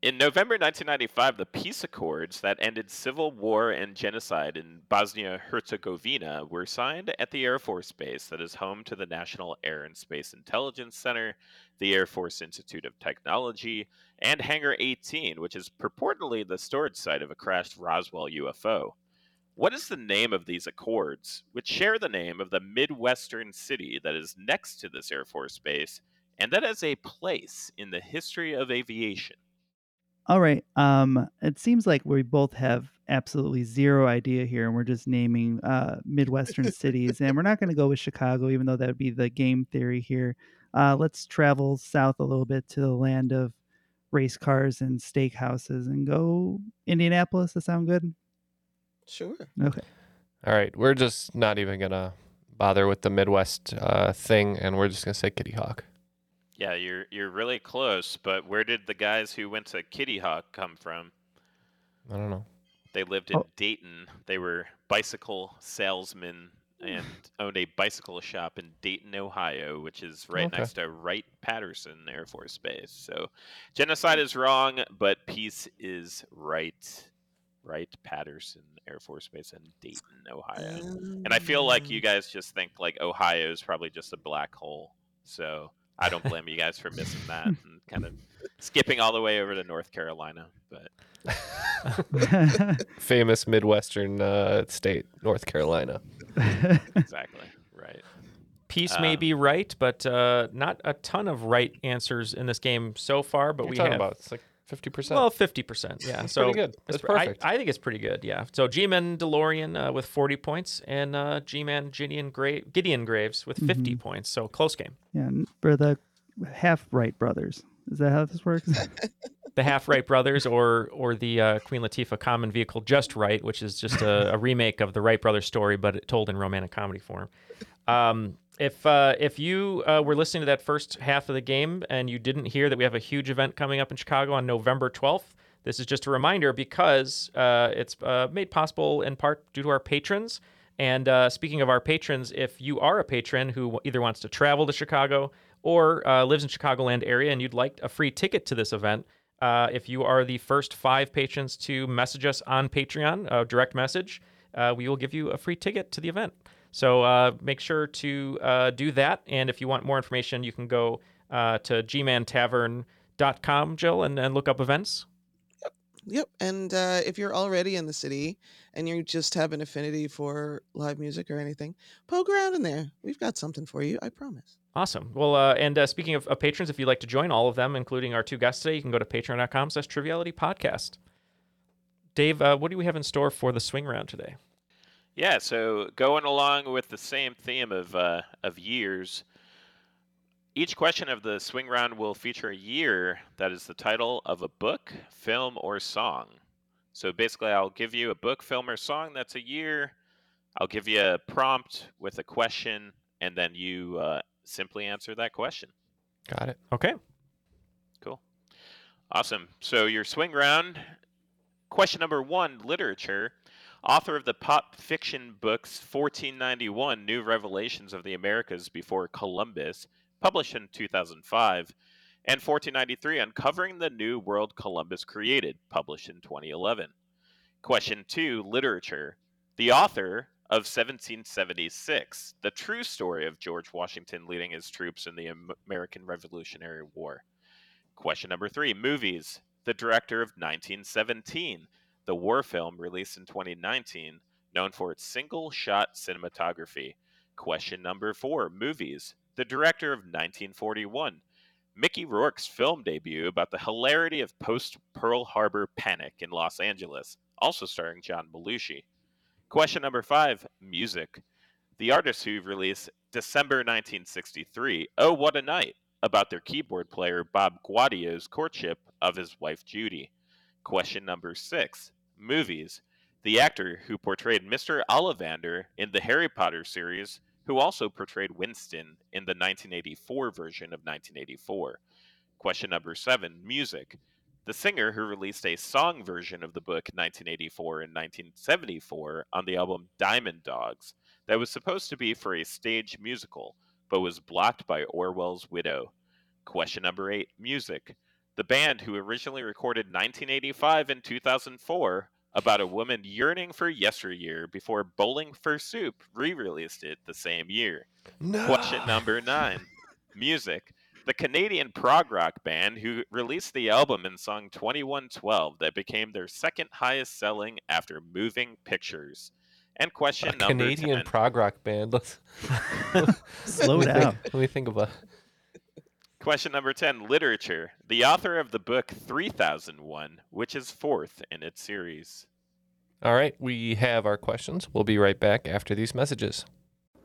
In November 1995, the peace accords that ended civil war and genocide in Bosnia Herzegovina were signed at the Air Force Base that is home to the National Air and Space Intelligence Center, the Air Force Institute of Technology, and Hangar 18, which is purportedly the storage site of a crashed Roswell UFO. What is the name of these accords, which share the name of the Midwestern city that is next to this Air Force Base and that has a place in the history of aviation? All right. Um, it seems like we both have absolutely zero idea here, and we're just naming uh, Midwestern cities, and we're not going to go with Chicago, even though that would be the game theory here. Uh, let's travel south a little bit to the land of race cars and steakhouses, and go Indianapolis. That sound good? Sure. Okay. All right, we're just not even gonna bother with the Midwest uh, thing, and we're just gonna say Kitty Hawk. Yeah, you're you're really close, but where did the guys who went to Kitty Hawk come from? I don't know. They lived in Oh. Dayton. They were bicycle salesmen and owned a bicycle shop in Dayton, Ohio, which is right Okay. next to Wright Patterson Air Force Base. So genocide is wrong, but peace is right. Wright Patterson Air Force Base in Dayton, Ohio. And I feel like you guys just think like Ohio is probably just a black hole. So I don't blame you guys for missing that and kind of skipping all the way over to North Carolina. But Famous Midwestern uh, state, North Carolina. exactly right. Peace may Um, be right, but uh, not a ton of right answers in this game so far. But What are we you talking have about? It's like fifty percent. well, fifty percent. Yeah, That's so pretty good. it's That's pr- I- perfect. I, think it's pretty good. Yeah. So G-Man DeLorean uh, with forty points, and uh, G-Man Gideon, Gra- Gideon Graves with 50 Mhm. points. So close game. Yeah, and for the half Wright brothers. Is that how this works? the Half Right Brothers or or the uh, Queen Latifah common vehicle Just Wright, which is just a, a remake of the Wright brothers story, but told in romantic comedy form. Um, if uh, if you uh, were listening to that first half of the game and you didn't hear that we have a huge event coming up in Chicago on November 12th, this is just a reminder because uh, it's uh, made possible in part due to our patrons. And uh, speaking of our patrons, if you are a patron who either wants to travel to Chicago or uh, lives in Chicagoland area and you'd like a free ticket to this event, if you are the first five patrons to message us on Patreon, direct message, uh, we will give you a free ticket to the event. So uh, make sure to uh, do that. And if you want more information, you can go uh, to gmantavern.com, Jill, and, and look up events. Yep. Yep. And uh, if you're already in the city and you just have an affinity for live music or anything, poke around in there. We've got something for you, I promise. Awesome. Well, uh, and uh, speaking of, of patrons, if you'd like to join all of them, including our two guests today, you can go to patreon.com slash triviality podcast. Dave, uh, what do we have in store for the swing round today? Yeah, so going along with the same theme of uh, of years, each question of the swing round will feature a year that is the title of a book, film, or song. So basically, I'll give you a book, film, or song that's a year. I'll give you a prompt with a question, and then you uh, simply answer that question. Got it. Okay. Cool. Awesome. So your swing round. Question number one: Literature. Author of the pop fiction books 1491 New Revelations of the Americas Before Columbus, published in 2005, and 1493 Uncovering the New World Columbus Created, published in 2011. Question 2 Literature. The author of 1776, the true story of George Washington leading his troops in the American Revolutionary War. Question number 3 Movies. The director of 1917, the war film released in 2019, known for its single shot cinematography. Question number 4 Movies. The director of 1941, Mickey Rourke's film debut about the hilarity of post Pearl Harbor panic in Los Angeles, also starring John Belushi. Question number five Music. The artist who released December 1963, Oh What a Night, about their keyboard player Bob Gaudio's courtship of his wife Judy. Question number six Movies. The actor who portrayed Mr. Ollivander in the Harry Potter series who also portrayed Winston in the 1984 version of 1984. Question number seven Music. The singer who released a song version of the book 1984 and 1974 on the album Diamond Dogs that was supposed to be for a stage musical, but was blocked by Orwell's widow. Question number eight Music. The band who originally recorded 1985 and 2004 about a woman yearning for yesteryear before Bowling for Soup re released it the same year. No. Question number nine Music. The Canadian prog rock band who released the album and song 2112 that became their second highest selling after Moving Pictures. And question A number Canadian 10. prog rock band. Let's Slow let me down. Think, let me think about. Question number 10 Literature. The author of the book 3001, which is fourth in its series. All right, we have our questions. We'll be right back after these messages.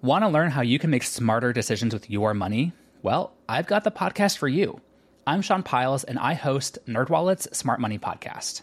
Want to learn how you can make smarter decisions with your money? Well, I've got the podcast for you. I'm Sean Pyles, and I host NerdWallet's Smart Money Podcast.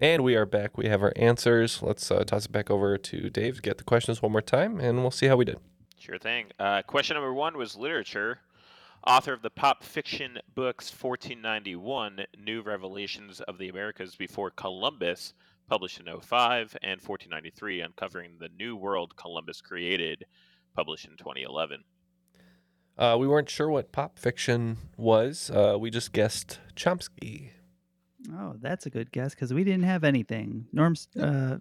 And we are back. We have our answers. Let's uh, toss it back over to Dave to get the questions one more time, and we'll see how we did. Sure thing. Uh, question number one was literature. Author of the pop fiction books 1491, New Revelations of the Americas Before Columbus, published in 05, and 1493, Uncovering the New World Columbus Created, published in 2011. Uh, we weren't sure what pop fiction was. Uh, we just guessed Chomsky. Oh, that's a good guess because we didn't have anything. Norm's, uh,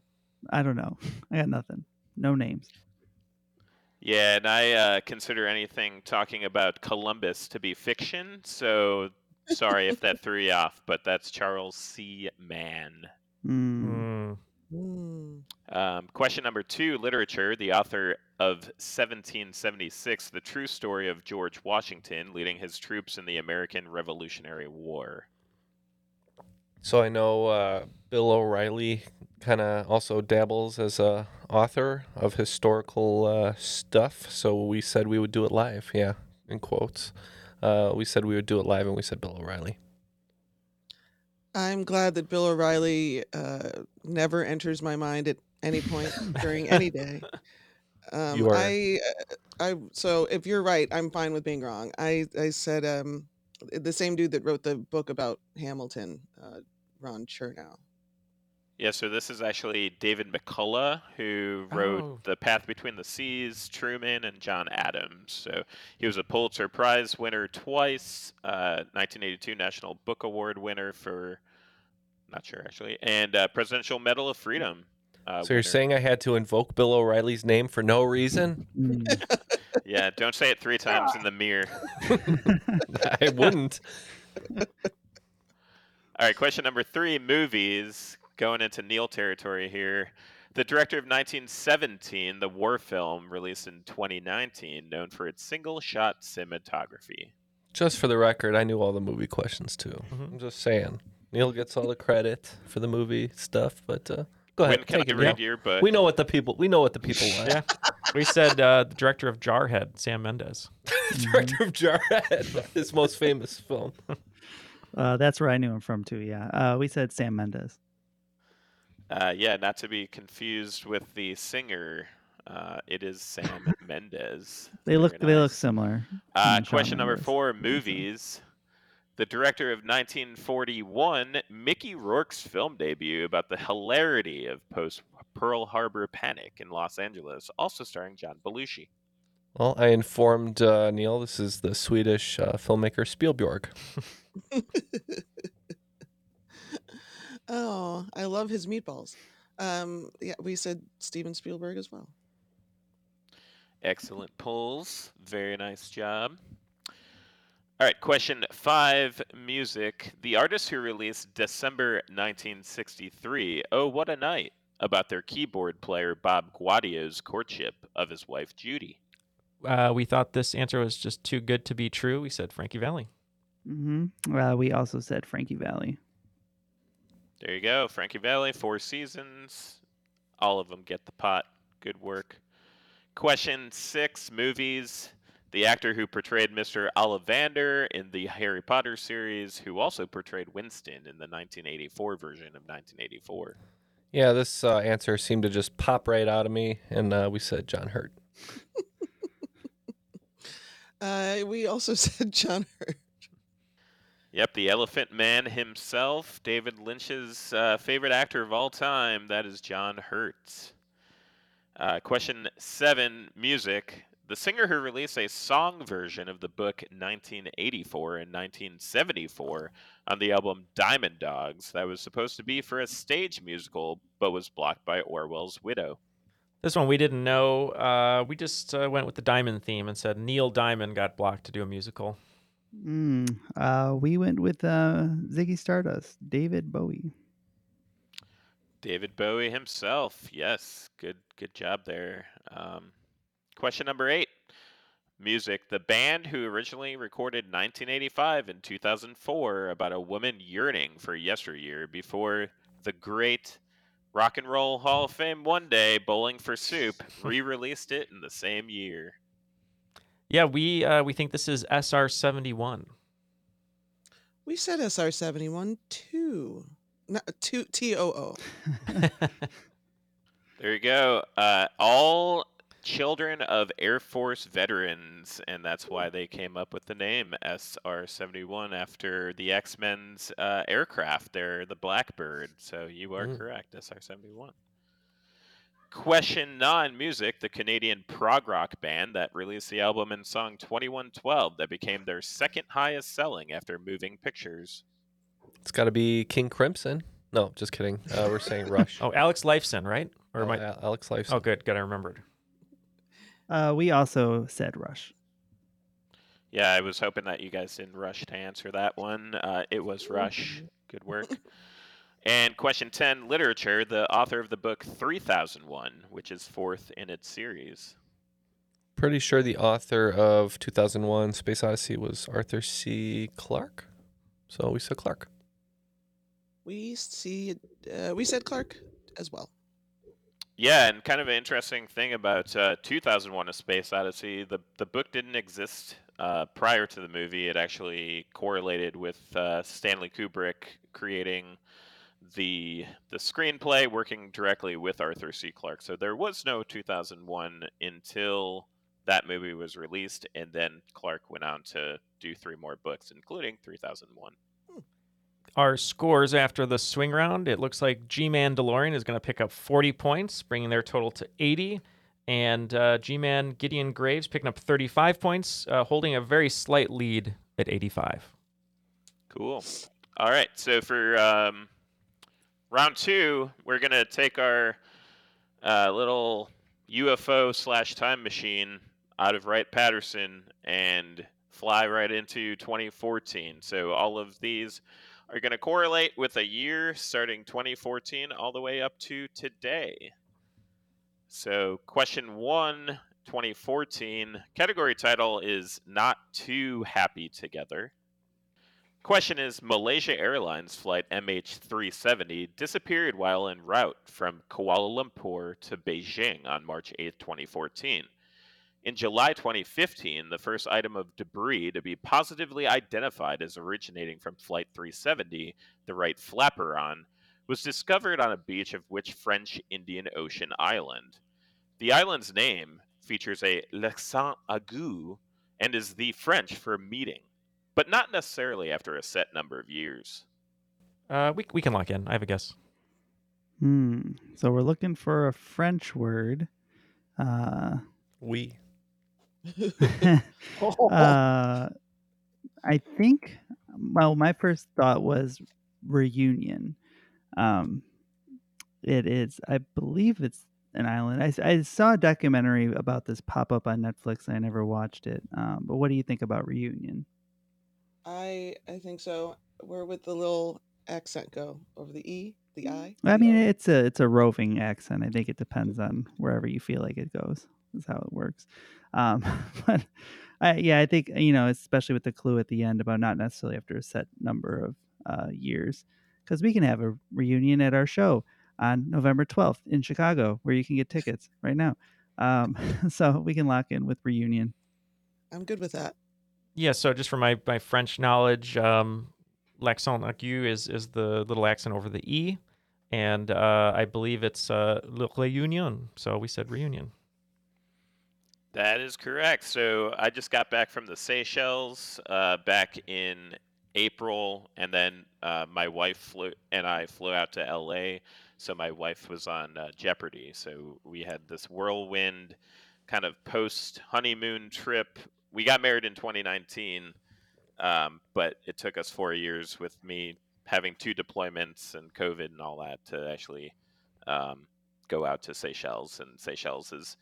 I don't know. I got nothing. No names. Yeah, and I uh, consider anything talking about Columbus to be fiction. So sorry if that threw you off, but that's Charles C. Mann. Hmm. Um, question number two literature. The author of 1776, The True Story of George Washington leading his troops in the American Revolutionary War. So I know uh, Bill O'Reilly kind of also dabbles as a author of historical uh, stuff. So we said we would do it live. Yeah, in quotes. Uh, we said we would do it live, and we said Bill O'Reilly. I'm glad that Bill O'Reilly uh, never enters my mind at any point during any day. Um, You are- I, uh, I. So if you're right, I'm fine with being wrong. I, I said um, the same dude that wrote the book about Hamilton, uh, Ron Chernow. Yeah, so this is actually David McCullough who wrote Oh. The Path Between the Seas, Truman, and John Adams. So he was a Pulitzer Prize winner twice, uh, 1982 National Book Award winner for, not sure actually, and uh, Presidential Medal of Freedom. Uh, so you're winner. saying I had to invoke Bill O'Reilly's name for no reason? Yeah, don't say it three times in the mirror. I wouldn't. All right, question number three movies. Going into Neal territory here. The director of 1917, the war film released in 2019, known for its single shot cinematography. Just for the record, I knew all the movie questions too. I'm just saying. Neal gets all the credit for the movie stuff, but uh, go ahead. Wouldn't count take it, the Neal. red year, but- we know what the people we know what the people want. Yeah. We said uh, the director of Jarhead, Sam Mendes. Director of Jarhead, his most famous film. Uh, that's where I knew him from too. Yeah, uh, we said Sam Mendes. Uh, yeah, not to be confused with the singer. Uh, it is Sam Mendes. They look Very they look similar. Uh, Shawn question number four movies. The director of 1941, Mickey Rourke's film debut about the hilarity of post Pearl Harbor panic in Los Angeles, also starring John Belushi. Well, I informed uh, Neal this is the Swedish uh, filmmaker Spielberg. Oh, I love his meatballs. Um, yeah, we said Steven Spielberg as well. Excellent pulls. Very nice job. All right, question five music. The artist who released December 1963, Oh What a Night, about their keyboard player Bob Gaudio's courtship of his wife Judy. Uh, we thought this answer was just too good to be true. We said Frankie Valli. hmm Uh, we also said Frankie Valli. There you go. Frankie Valli, four seasons. All of them get the pot. Good work. Question six movies. The actor who portrayed Mr. Ollivander in the Harry Potter series, who also portrayed Winston in the 1984 version of 1984. Yeah, this uh, answer seemed to just pop right out of me, and uh, we said John Hurt. Uh, we also said John Hurt. Yep, the Elephant Man himself, David Lynch's uh, favorite actor of all time. That is John Hurt. Uh, question seven music. The singer who released a song version of the book 1984 and 1974 on the album Diamond Dogs that was supposed to be for a stage musical but was blocked by Orwell's widow. This one we didn't know. Uh, we just uh, went with the Diamond theme and said Neil Diamond got blocked to do a musical. Mm, uh, we went with uh, Ziggy Stardust, David Bowie. David Bowie himself. Yes, good good job there. Um, question number eight. Music. The band who originally recorded 1985 and 2004 about a woman yearning for yesteryear before the great Rock and Roll Hall of Fame one day, Bowling for Soup, re-released it in the same year. Yeah, we uh, we think this is SR seventy one. We said SR seventy one too. No, two T O O. There you go. Uh, all children of Air Force veterans, and that's why they came up with the name SR 71 after the X Men's uh, aircraft. They're the Blackbird. So you are Mm. correct, SR 71. Question nine music. The Canadian prog rock band that released the album and song 2112 that became their second highest selling after moving pictures. It's got to be King Crimson. No, just kidding. Uh, we're saying Rush. Oh, Alex Lifeson, right? Or Oh, am I... Alex Lifeson. Oh, good, good. I remembered. Uh, we also said Rush. Yeah, I was hoping that you guys didn't rush to answer that one. Uh, it was Rush. Good work. and question 10 Literature, the author of the book 3001, which is fourth in its series. Pretty sure the author of 2001 Space Odyssey was Arthur C. Clarke. So we said Clarke. We see. Uh, we said Clarke as well. Yeah, and kind of an interesting thing about uh, 2001: A Space Odyssey, the the book didn't exist uh, prior to the movie. It actually correlated with uh, Stanley Kubrick creating the the screenplay, working directly with Arthur C. Clarke. So there was no 2001 until that movie was released, and then Clarke went on to do three more books, including 3001 our scores after the swing round. It looks like G Man DeLorean is going to pick up 40 points, bringing their total to 80. And uh, G Man Gideon Graves picking up 35 points, uh, holding a very slight lead at 85. Cool. All right. So for um, round two, we're going to take our uh, little UFO slash time machine out of Wright Patterson and fly right into 2014. So all of these are going to correlate with a year starting 2014 all the way up to today. So, question one 2014 category title is Not Too Happy Together. Question is Malaysia Airlines flight MH370 disappeared while en route from Kuala Lumpur to Beijing on March 8, 2014. In July 2015, the first item of debris to be positively identified as originating from Flight 370, the right Flaperon, was discovered on a beach of which French Indian Ocean island. The island's name features a l'accent aigu and is the French for meeting, but not necessarily after a set number of years. Uh, we, we can lock in. I have a guess. Hmm. So we're looking for a French word. Uh, we. uh, I think. Well, my first thought was reunion. Um, it is. I believe it's an island. I, I saw a documentary about this pop up on Netflix. I never watched it. Um, but what do you think about reunion? I I think so. Where would the little accent go over the e, the i? I mean, it's a it's a roving accent. I think it depends on wherever you feel like it goes. Is how it works. Um, but I, yeah, I think you know, especially with the clue at the end about not necessarily after a set number of uh, years, because we can have a reunion at our show on November 12th in Chicago, where you can get tickets right now. Um, so we can lock in with reunion. I'm good with that. Yeah. So just for my my French knowledge, um, l'accent aigu is is the little accent over the e, and uh, I believe it's uh, le réunion. So we said reunion. That is correct. So I just got back from the Seychelles uh, back in April, and then uh, my wife flew and I flew out to LA. So my wife was on uh, Jeopardy. So we had this whirlwind kind of post honeymoon trip. We got married in 2019, um, but it took us four years with me having two deployments and COVID and all that to actually um, go out to Seychelles. And Seychelles is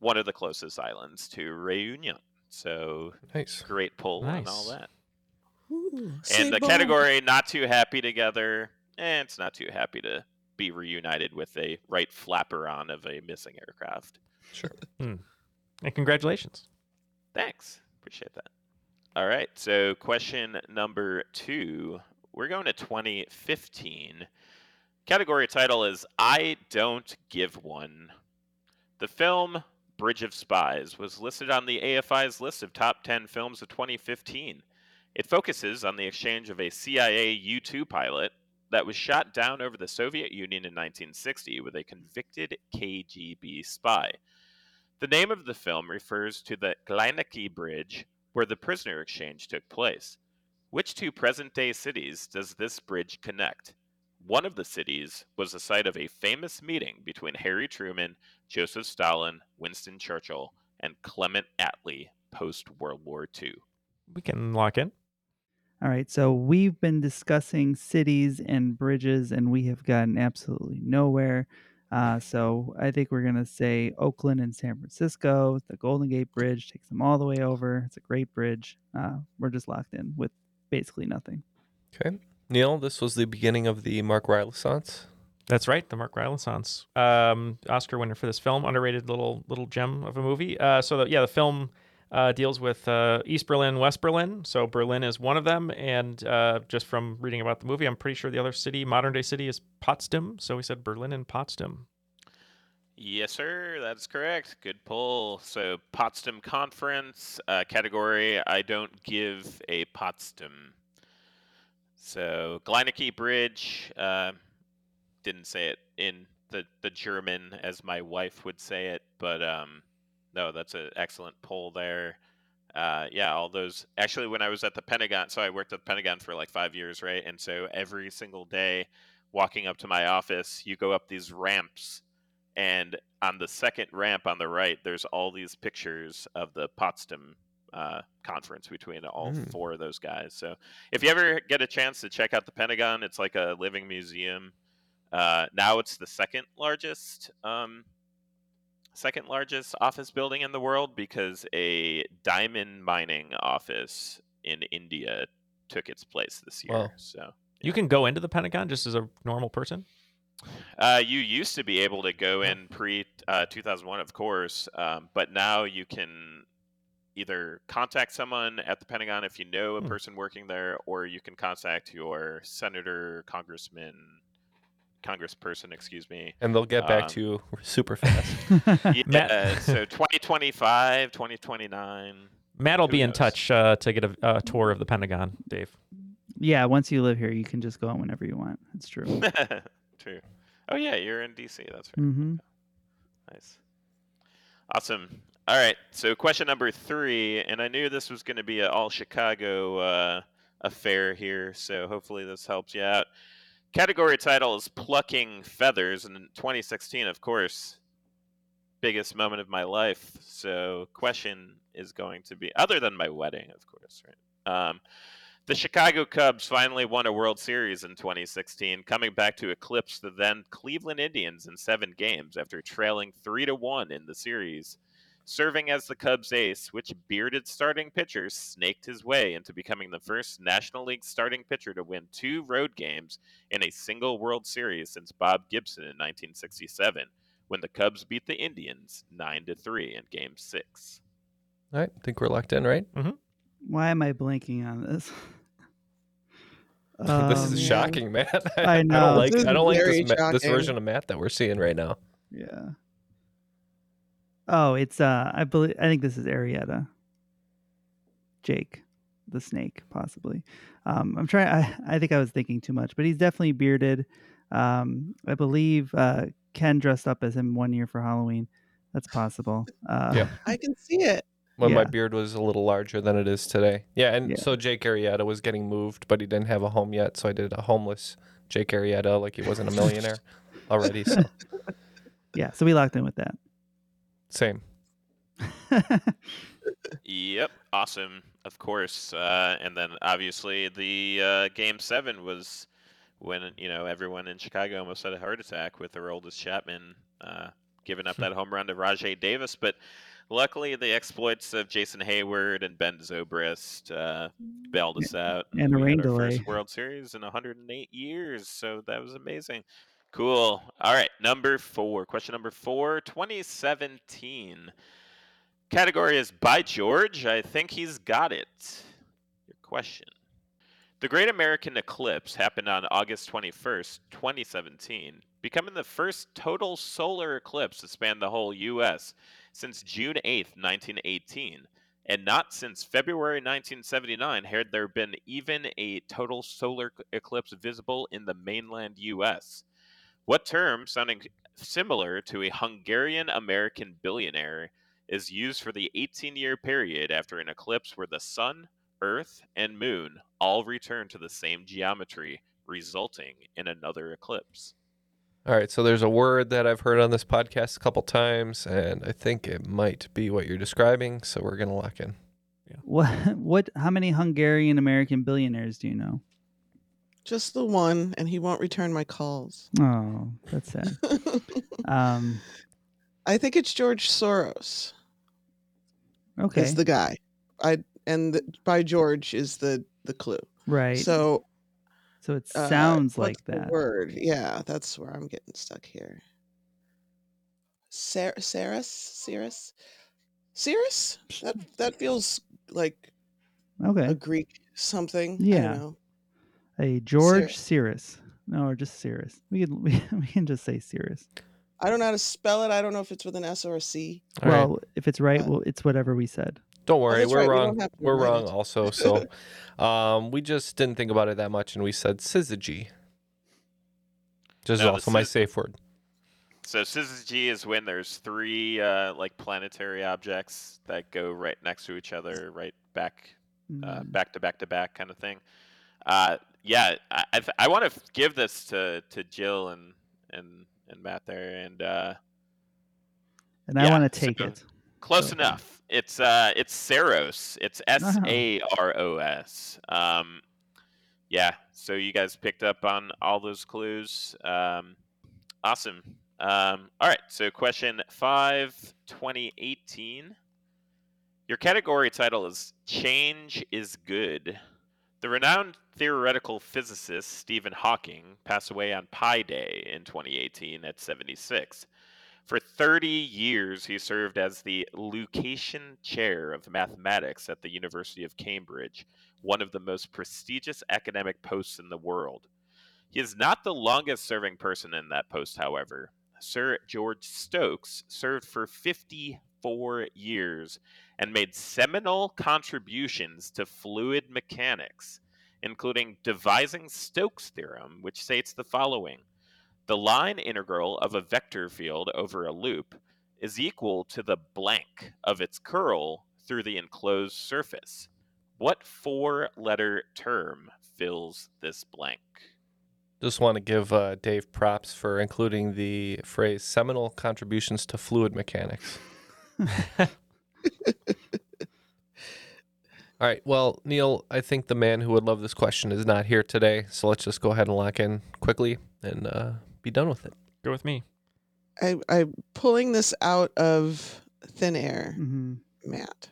one of the closest islands to Reunion. So nice, great pull nice. and all that. Ooh, and the category not too happy together. Eh, it's not too happy to be reunited with a Wright Flaperon of a missing aircraft. Sure. Hmm. And congratulations. Thanks. Appreciate that. All right. So, question number two. We're going to 2015. Category title is I Don't Give One. The film Bridge of Spies was listed on the AFI's list of top 10 films of 2015. It focuses on the exchange of a CIA U 2 pilot that was shot down over the Soviet Union in 1960 with a convicted KGB spy. The name of the film refers to the Glienicke Bridge where the prisoner exchange took place. Which two present day cities does this bridge connect? One of the cities was the site of a famous meeting between Harry Truman, Joseph Stalin, Winston Churchill, and Clement Attlee post World War II. We can lock in. All right, so we've been discussing cities and bridges, and we have gotten absolutely nowhere. Uh, so I think we're gonna say Oakland and San Francisco. The Golden Gate Bridge takes them all the way over. It's a great bridge. Uh, we're just locked in with basically nothing. Okay. Neal, this was the beginning of the Mark Renaissance. That's right, the Mark Renaissance. Um, Oscar winner for this film, underrated little little gem of a movie. Uh, so the, yeah, the film uh, deals with uh, East Berlin, West Berlin. So Berlin is one of them, and uh, just from reading about the movie, I'm pretty sure the other city, modern day city, is Potsdam. So we said Berlin and Potsdam. Yes, sir. That's correct. Good pull. So Potsdam Conference uh, category. I don't give a Potsdam. So Glienicke Bridge. Uh, didn't say it in the the German as my wife would say it, but um, no, that's an excellent pull there. Uh, yeah, all those. Actually, when I was at the Pentagon, so I worked at the Pentagon for like five years, right? And so every single day, walking up to my office, you go up these ramps, and on the second ramp on the right, there's all these pictures of the Potsdam uh, conference between all Mm. four of those guys. So if you ever get a chance to check out the Pentagon, it's like a living museum. Uh, now it's the second largest, um, second largest office building in the world because a diamond mining office in India took its place this year. Wow. So You can go into the Pentagon just as a normal person. uh, you used to be able to go in pre uh, 2001, of course, um, but now you can either contact someone at the Pentagon if you know a Hmm. person working there, or you can contact your senator, congressman, congressperson, excuse me. And they'll get back Um, to you super fast. Yeah, so 2025, 2029. Matt will Who be in touch uh, to get a, a tour of the Pentagon, Dave. Yeah, once you live here, you can just go out whenever you want. It's true. True. Oh yeah, you're in DC. That's right. hmm Nice. Awesome. All right. So question number three, and I knew this was going to be an all Chicago uh, affair here, so hopefully this helps you out. Category title is plucking feathers, and in 2016, of course, biggest moment of my life. So question is going to be other than my wedding, of course, right? Um, the Chicago Cubs finally won a World Series in 2016, coming back to eclipse the then Cleveland Indians in seven games after trailing three to one in the series. Serving as the Cubs ace, which bearded starting pitcher snaked his way into becoming the first National League starting pitcher to win two road games in a single World Series since Bob Gibson in 1967, when the Cubs beat the Indians nine to three in Game Six. All right, think we're locked in, right? Mm-hmm. Why am I blanking on this? this Oh, is man. shocking, Matt. I know. don't like. This I don't like this, ma- this version of Matt that we're seeing right now. Yeah. Oh, it's uh I believe I think this is Arrieta. Jake, the snake, possibly. Um I'm trying I, I think I was thinking too much, but he's definitely bearded. Um I believe uh Ken dressed up as him one year for Halloween. That's possible. Uh Yeah. I can see it. When my beard was a little larger than it is today. Yeah, and Yeah. so Jake Arrieta was getting moved, but he didn't have a home yet, so I did a homeless Jake Arrieta, like he wasn't a millionaire already. So Yeah, so we locked in with that. Same. Yep, awesome. Of course, uh, and then obviously the uh, game seven was when you know everyone in Chicago almost had a heart attack with Aroldis Chapman uh, giving up that home run to Rajay Davis, but luckily the exploits of Jason Heyward and Ben Zobrist uh, bailed us out. and a we rain had our delay. First World Series in 108 years, so that was amazing. Cool. All right, number four. Question number four, 2017. Category is by George. I think he's got it. Your question. The Great American Eclipse happened on August 21st, 2017, becoming the first total solar eclipse to span the whole U.S. since June 8th, 1918. And not since February 1979 had there been even a total solar eclipse visible in the mainland U.S. What term, sounding similar to a Hungarian American billionaire, is used for the 18 year period after an eclipse where the sun, earth, and moon all return to the same geometry, resulting in another eclipse? All right, so there's a word that I've heard on this podcast a couple times, and I think it might be what you're describing. So we're gonna lock in. What what how many Hungarian American billionaires do you know? Just the one, and he won't return my calls. Oh, that's sad. um, I think it's George Soros. Okay. Is the guy. I and the, by George is the the clue. Right. So so it uh, sounds what's like the that. word. Yeah, that's where I'm getting stuck here. Sar- Saris, Cirrus, Cirrus. That that feels like Okay. a Greek something. I Yeah. Don't know. A George Cirrus. No, or just Cirrus. We can we, we can just say Cirrus. I don't know how to spell it. I don't know if it's with an S or a C. well, if it's right, well, it's whatever we said. Don't worry, that's we're right, wrong. have We're wrong it. also. So, um, we just didn't think about it that much, and we said syzygy. Just No, also my sys- safe word. So syzygy is when there's three uh, like planetary objects that go right next to each other, right back, uh, Mm. back to back to back, kind of thing. Uh, yeah, I I, I want to give this to, to Jill and and and Matt there, and uh, And I Yeah, want to take so- it. close enough. It's uh, it's Saros. It's S Uh-huh. A R O S. Um, yeah. So you guys picked up on all those clues. Um, awesome. Um, all right. So question five, 2018. Your category title is Change is Good. The renowned theoretical physicist Stephen Hawking passed away on Pi Day in 2018 at 76. For 30 years, he served as the Lucasian Chair of Mathematics at the University of Cambridge, one of the most prestigious academic posts in the world. He is not the longest serving person in that post, however. Sir George Stokes served for 54 years and made seminal contributions to fluid mechanics, including devising Stokes' theorem, which states the following The line integral of a vector field over a loop is equal to the blank of its curl through the enclosed surface. What four letter term fills this blank? Just want to give uh, Dave props for including the phrase seminal contributions to fluid mechanics. All right. Well, Neal, I think the man who would love this question is not here today. So let's just go ahead and lock in quickly and uh, be done with it. Go with me. I I'm pulling this out of thin air, Mm-hmm. Matt.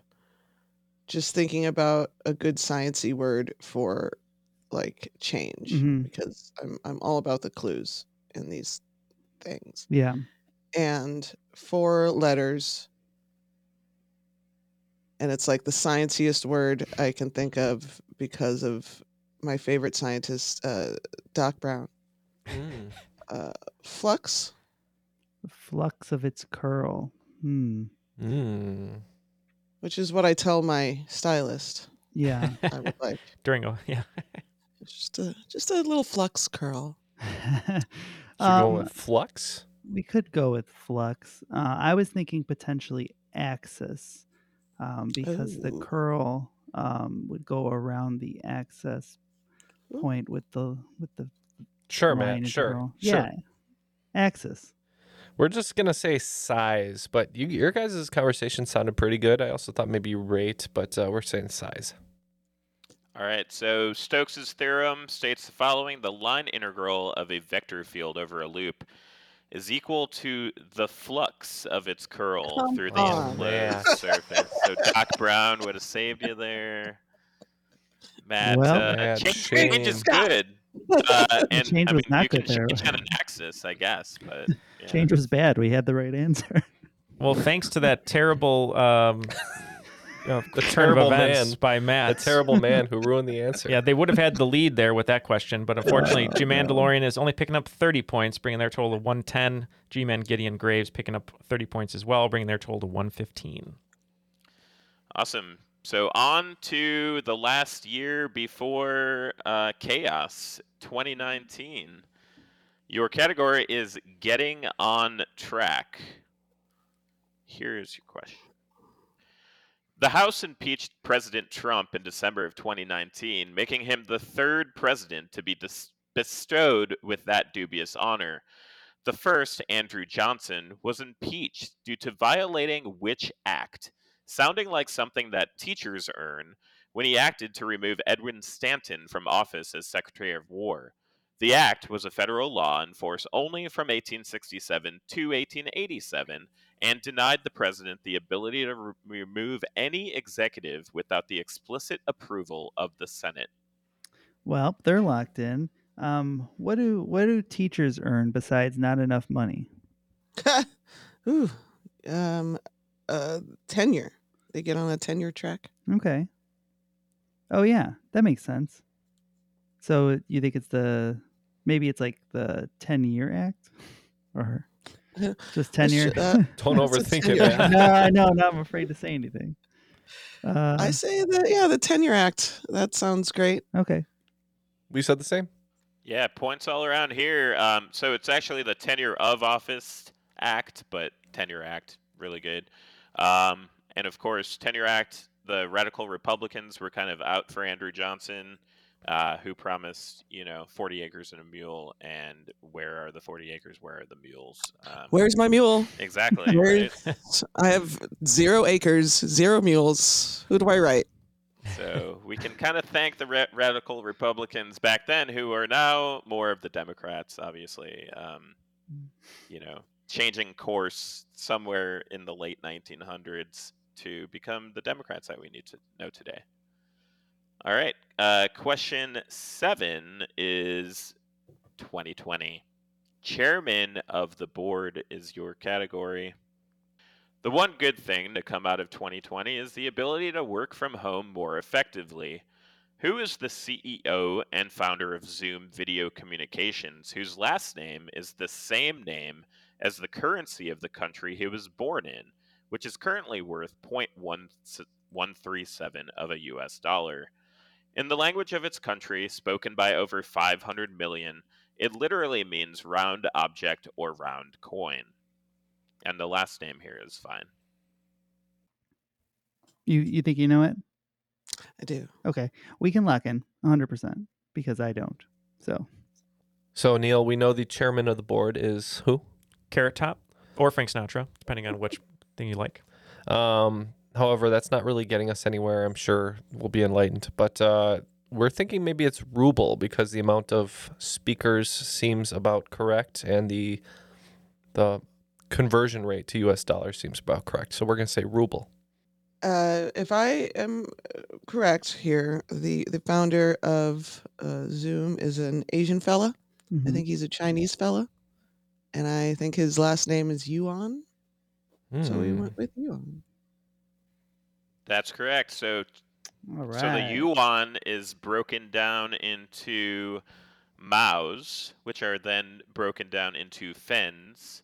Just thinking about a good sciency word for like change Mhm. because I'm I'm all about the clues in these things. Yeah. And four letters and it's like the scienciest word I can think of because of my favorite scientist, uh, Doc Brown. Uh, flux. The flux of its curl. Hmm. Mm. which is what I tell my stylist. Yeah. I would like During a yeah. just a just a little flux curl. Should we go Um, with flux? We could go with flux. Uh, I was thinking potentially axis, um, because the curl um, would go around the access point with the with the Sure, man. Sure. integral. Sure. Yeah, axis. We're just gonna say size, but you, your guys' conversation sounded pretty good. I also thought maybe rate, but uh, we're saying size. All right, so Stokes' theorem states the following The line integral of a vector field over a loop is equal to the flux of its curl Come through the on. enclosed surface. So Doc Brown would have saved you there. Matt, Well- uh, Matt change, change is good. Uh, and change I was not you can good there. change on an axis, I guess, but yeah. Change was bad. We had the right answer. Well, thanks to that terrible um, you know, The turn of events man. by Matt. The terrible man who ruined the answer. Yeah, they would have had the lead there with that question, but unfortunately, G Man no. DeLorean is only picking up 30 points, bringing their total to 110. G Man Gideon Graves picking up 30 points as well, bringing their total to 115. Awesome. So on to the last year before uh, chaos, 2019. Your category is getting on track. Here's your question. The House impeached President Trump in December of 2019, making him the third president to be dis- bestowed with that dubious honor. The first, Andrew Johnson, was impeached due to violating which act, sounding like something that teachers earn when he acted to remove Edwin Stanton from office as Secretary of War. The act was a federal law in force only from 1867 to 1887 and denied the president the ability to re- remove any executive without the explicit approval of the Senate. Well, they're locked in. Um, what do what do teachers earn besides not enough money? Ooh, um, uh, tenure. They get on a tenure track. Okay. Oh yeah, that makes sense. So you think it's the maybe it's like the ten year act, or just tenure? Uh, Don't overthink it, tenure. man. no, I know. Now I'm afraid to say anything. Uh, I say that yeah, the tenure act. That sounds great. okay. We said the same. Yeah, points all around here. Um, so it's actually the Tenure of Office Act, but Tenure Act, really good. Um, and of course, Tenure Act, the radical Republicans were kind of out for Andrew Johnson, uh, who promised, you know, 40 acres and a mule. And where are the 40 acres? Where are the mules? Um, Where's my mule? Exactly. Right? I have zero acres, zero mules. Who do I write? So we can kind of thank the ra- radical Republicans back then, who are now more of the Democrats, obviously. Um, you know, changing course somewhere in the late 1900s to become the Democrats that we need to know today. All right. Uh, question seven is 2020. Chairman of the board is your category. The one good thing to come out of 2020 is the ability to work from home more effectively. Who is the CEO and founder of Zoom Video Communications, whose last name is the same name as the currency of the country he was born in, which is currently worth 0.137 of a US dollar? In the language of its country, spoken by over 500 million, it literally means round object or round coin. And the last name here is fine. You you think you know it? I do. Okay, we can lock in 100 percent because I don't. So So Neal, we know the chairman of the board is who? Carrot Top or Frank Sinatra, depending on which thing you like. Um, however, that's not really getting us anywhere. I'm sure we'll be enlightened, but uh, we're thinking maybe it's ruble because the amount of speakers seems about correct, and the the conversion rate to U.S. dollars seems about correct. So we're gonna say ruble. Uh, if I am uh, correct here, the the founder of uh, Zoom is an Asian fella. I Mhm. think he's a Chinese fella, and I think his last name is Yuan. So we Hmm. went with Yuan. That's correct. So, all so the yuan is broken down into maos, which are then broken down into fens.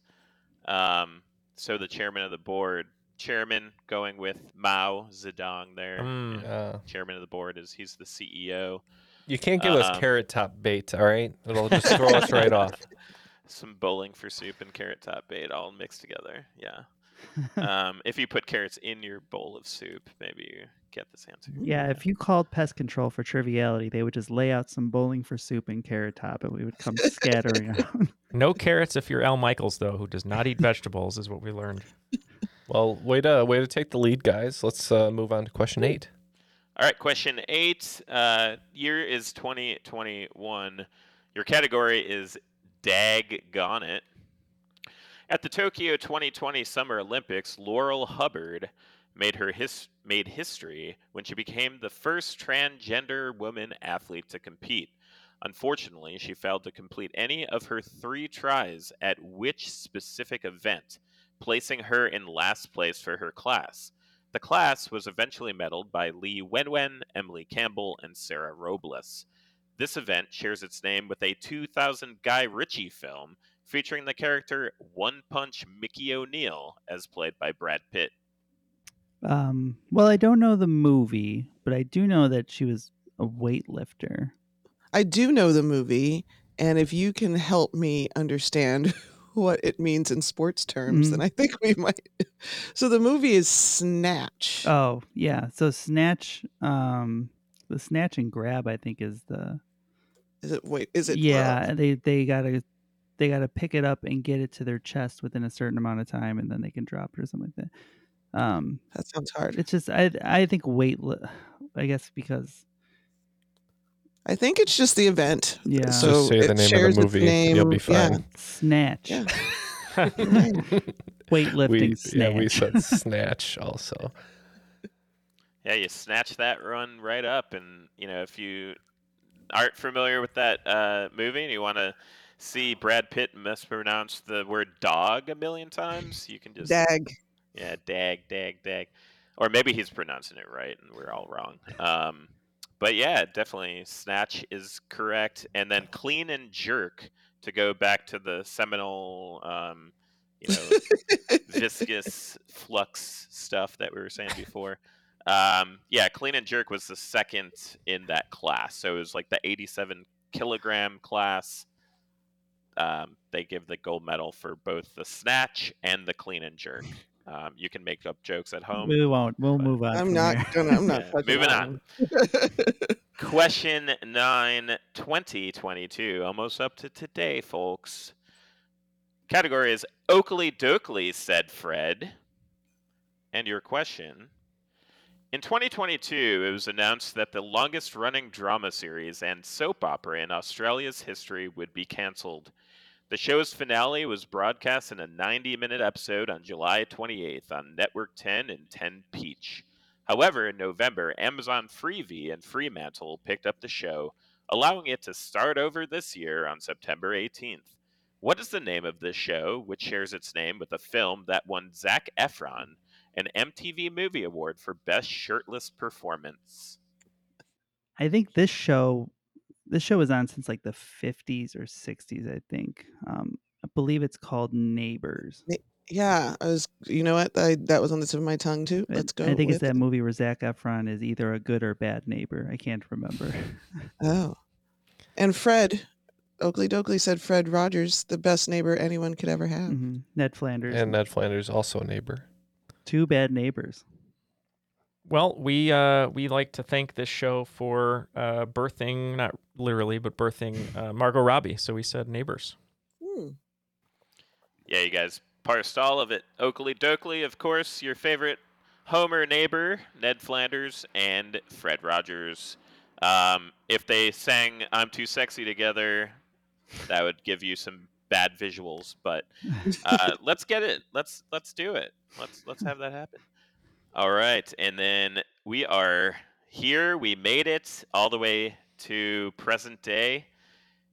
Um, so the chairman of the board, chairman going with Mao Zedong there. Mm. Uh, chairman of the board is he's the CEO. you can't give us Um, carrot top bait, all right? It'll just throw us right off. Some bowling for soup and carrot top bait all mixed together. Yeah. Um, if you put carrots in your bowl of soup, maybe you get this answer. Yeah, if you called pest control for triviality, they would just lay out some bowling for soup and carrot top, and we would come scattering out. No carrots if you're Al Michaels, though, who does not eat vegetables, is what we learned. Well, way to way to take the lead, guys. Let's uh, move on to question eight. All right, question eight. Uh, year is 2021. Your category is Daggone It. At the Tokyo 2020 Summer Olympics, Laurel Hubbard made her his- made history when she became the first transgender woman athlete to compete. Unfortunately, she failed to complete any of her three tries at which specific event, placing her in last place for her class. The class was eventually medaled by Lee Wenwen, Emily Campbell, and Sarah Robles. This event shares its name with a 2000 Guy Ritchie film featuring the character One Punch Mickey O'Neill, as played by Brad Pitt. Um, well, I don't know the movie, but I do know that she was a weightlifter. I do know the movie, and if you can help me understand what it means in sports terms, then Mhm. I think we might. So the movie is Snatch. Oh, yeah. So snatch, um, the snatch and grab, I think, is the Is it wait? Is it? yeah. plural? They they gotta they gotta pick it up and get it to their chest within a certain amount of time, and then they can drop it or something like that. Um, that sounds hard. It's just I I think weight. I guess because I think it's just the event. Yeah. So Just say the it name of the movie, name. you'll be Yeah. fine. snatch, Yeah. weightlifting we, snatch. Yeah, we said snatch also. Yeah, you snatch that run right up, and you know if you aren't familiar with that uh, movie and you want to see Brad Pitt mispronounce the word dog a million times, you can just Dag. Yeah, dag, dag, dag, or maybe he's pronouncing it right and we're all wrong. Um, but yeah, definitely snatch is correct, and then clean and jerk to go back to the seminal. Um, you know, viscous flux stuff that we were saying before. Um, yeah, clean and jerk was the second in that class. So it was like the 87 kilogram class. Um, they give the gold medal for both the snatch and the clean and jerk. Um, you can make up jokes at home. we won't. We'll move on. I'm not here. gonna. I'm not Yeah, touching moving that on. Question 9, 2022. Almost up to today, folks. Category is Oakley Dokley, said Fred. And your question. In 2022, it was announced that the longest running drama series and soap opera in Australia's history would be cancelled. The show's finale was broadcast in a 90 minute episode on July 28th on Network 10 and 10 Peach. However, in November, Amazon Freevee and Fremantle picked up the show, allowing it to start over this year on September 18th. What is the name of this show, which shares its name with a film that won Zac Efron an MTV Movie Award for Best Shirtless Performance? I think this show, this show was on since like the 50s or 60s. I think. Um, I believe it's called Neighbors. Yeah, I was. You know what? I, that was on the tip of my tongue too. I- Let's go. I think it's with- that movie where Zac Efron is either a good or bad neighbor. I can't remember. Oh, and Fred Oakley Dokley said Fred Rogers, the best neighbor anyone could ever have. Mhm. Ned Flanders. And Ned Flanders also a neighbor. Two bad neighbors. Well, we uh, we like to thank this show for uh, birthing, not literally, but birthing uh, Margot Robbie. So we said neighbors. Hmm. Yeah, you guys parsed all of it. Oakley Dokley, of course, your favorite Homer neighbor, Ned Flanders, and Fred Rogers. Um, if they sang "I'm Too Sexy" together, that would give you some bad visuals. But uh, let's get it. Let's let's do it. Let's let's have that happen. All right, and then we are here. We made it all the way to present day.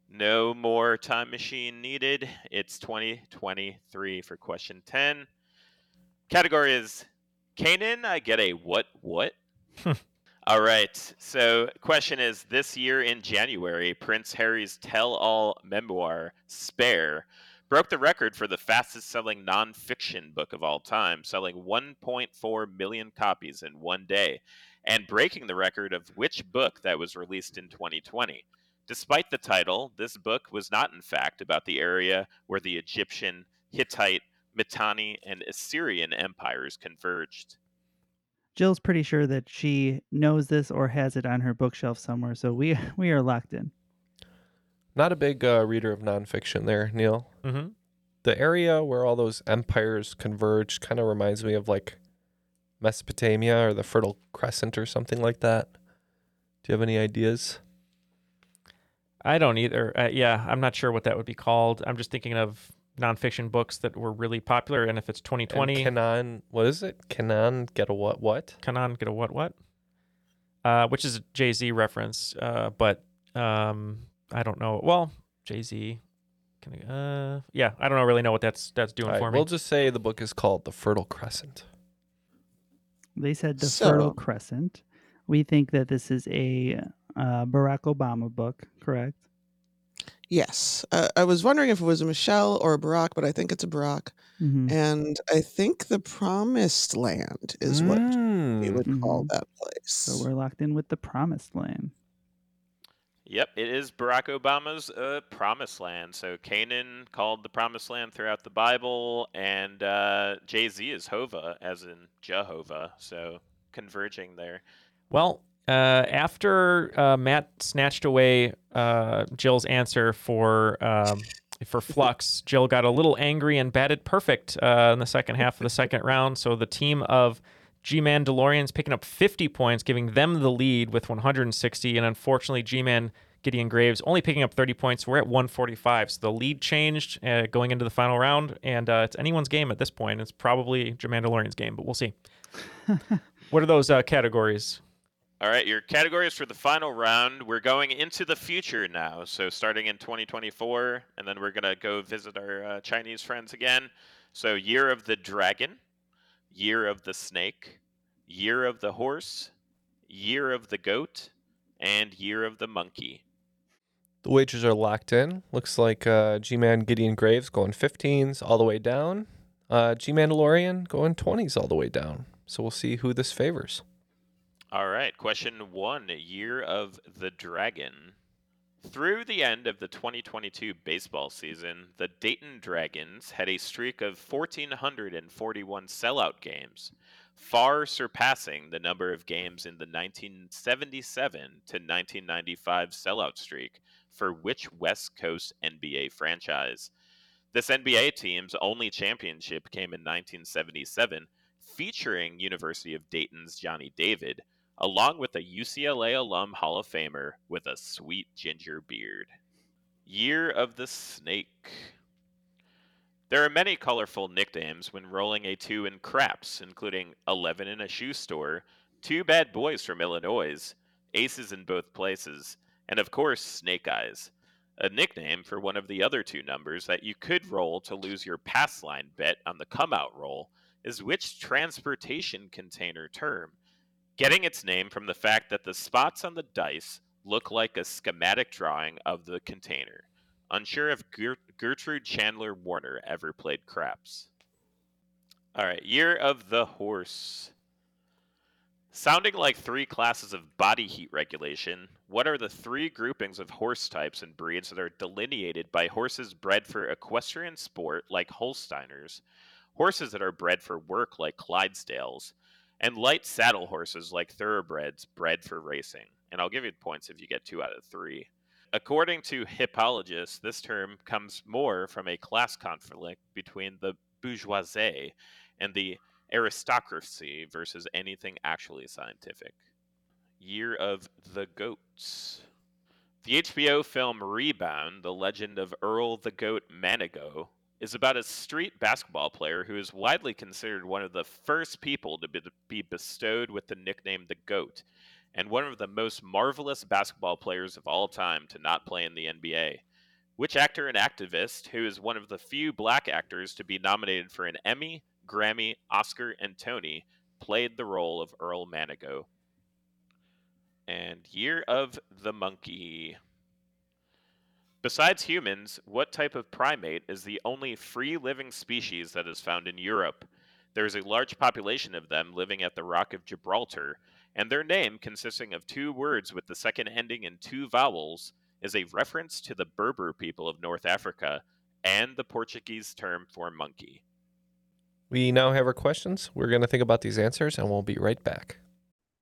No more time machine needed. It's 2023 for question 10. Category is Canaan. I get a what what? All right. So, question is this year in January, Prince Harry's tell all memoir, Spare, broke the record for the fastest selling nonfiction book of all time, selling 1.4 million copies in one day, and breaking the record of which book that was released in 2020. Despite the title, this book was not, in fact, about the area where the Egyptian, Hittite, Mitanni, and Assyrian empires converged. Jill's pretty sure that she knows this or has it on her bookshelf somewhere, so we we are locked in. Not a big uh, reader of nonfiction there, Neal. Mm-hmm. The area where all those empires converged kind of reminds me of like Mesopotamia or the Fertile Crescent or something like that. Do you have any ideas? I don't either. Uh, yeah, I'm not sure what that would be called. I'm just thinking of nonfiction books that were really popular, and if it's 2020, And Canaan, what is it? Canaan get a what what? Canaan get a what what? Uh, which is a Jay Z reference, uh, but um, I don't know. Well, Jay Z, can I, uh, yeah, I don't really know what that's that's doing right, for me. we'll just say the book is called The Fertile Crescent. They said the So- Fertile Crescent. We think that this is a uh, Barack Obama book, correct? Yes, uh, I was wondering if it was a Michelle or a Barack, but I think it's a Barack. Mhm. And I think the Promised Land is what we would call Mhm. that place. So we're locked in with the Promised Land. Yep, it is Barack Obama's uh, promised land. So Canaan called the promised land throughout the Bible, and uh, Jay Z is Hova, as in Jehovah. So converging there. Well, uh, after uh, Matt snatched away uh, Jill's answer for um, for Flux, Jill got a little angry and batted perfect uh, in the second half of the second round. So the team of G Man DeLorean's picking up 50 points, giving them the lead with 160. And unfortunately, G Man Gideon Graves only picking up 30 points. We're at 145. So the lead changed uh, going into the final round. And uh, it's anyone's game at this point. It's probably G Man DeLorean's game, but we'll see. what are those uh, categories? All right, your categories for the final round. We're going into the future now. So starting in 2024, and then we're going to go visit our uh, Chinese friends again. So, Year of the Dragon, Year of the Snake, Year of the Horse, Year of the Goat, and Year of the Monkey. The wagers are locked in. Looks like uh, G Man Gideon Graves going 15s all the way down. Uh, G Mandalorian going 20s all the way down. So we'll see who this favors. All right, question one Year of the Dragon. Through the end of the 2022 baseball season, the Dayton Dragons had a streak of 1,441 sellout games, far surpassing the number of games in the 1977 to 1995 sellout streak for which West Coast NBA franchise. This NBA team's only championship came in 1977, featuring University of Dayton's Johnny David along with a UCLA alum Hall of Famer with a sweet ginger beard. Year of the Snake. There are many colorful nicknames when rolling a 2 in craps, including 11 in a shoe store, two bad boys from Illinois, aces in both places, and of course, Snake Eyes, a nickname for one of the other two numbers that you could roll to lose your pass line bet on the come out roll is which transportation container term getting its name from the fact that the spots on the dice look like a schematic drawing of the container. Unsure if Gertrude Chandler Warner ever played craps. All right, Year of the Horse. Sounding like three classes of body heat regulation, what are the three groupings of horse types and breeds that are delineated by horses bred for equestrian sport like Holsteiners, horses that are bred for work like Clydesdales, and light saddle horses like thoroughbreds bred for racing. And I'll give you points if you get two out of three. According to hippologists, this term comes more from a class conflict between the bourgeoisie and the aristocracy versus anything actually scientific. Year of the Goats. The HBO film Rebound, The Legend of Earl the Goat Manigault, is about a street basketball player who is widely considered one of the first people to be, bestowed with the nickname the GOAT, and one of the most marvelous basketball players of all time to not play in the NBA. Which actor and activist, who is one of the few black actors to be nominated for an Emmy, Grammy, Oscar, and Tony, played the role of Earl Manigault? And Year of the Monkey. Besides humans, what type of primate is the only free living species that is found in Europe? There is a large population of them living at the Rock of Gibraltar, and their name, consisting of two words with the second ending in two vowels, is a reference to the Berber people of North Africa and the Portuguese term for monkey. We now have our questions. We're going to think about these answers and we'll be right back.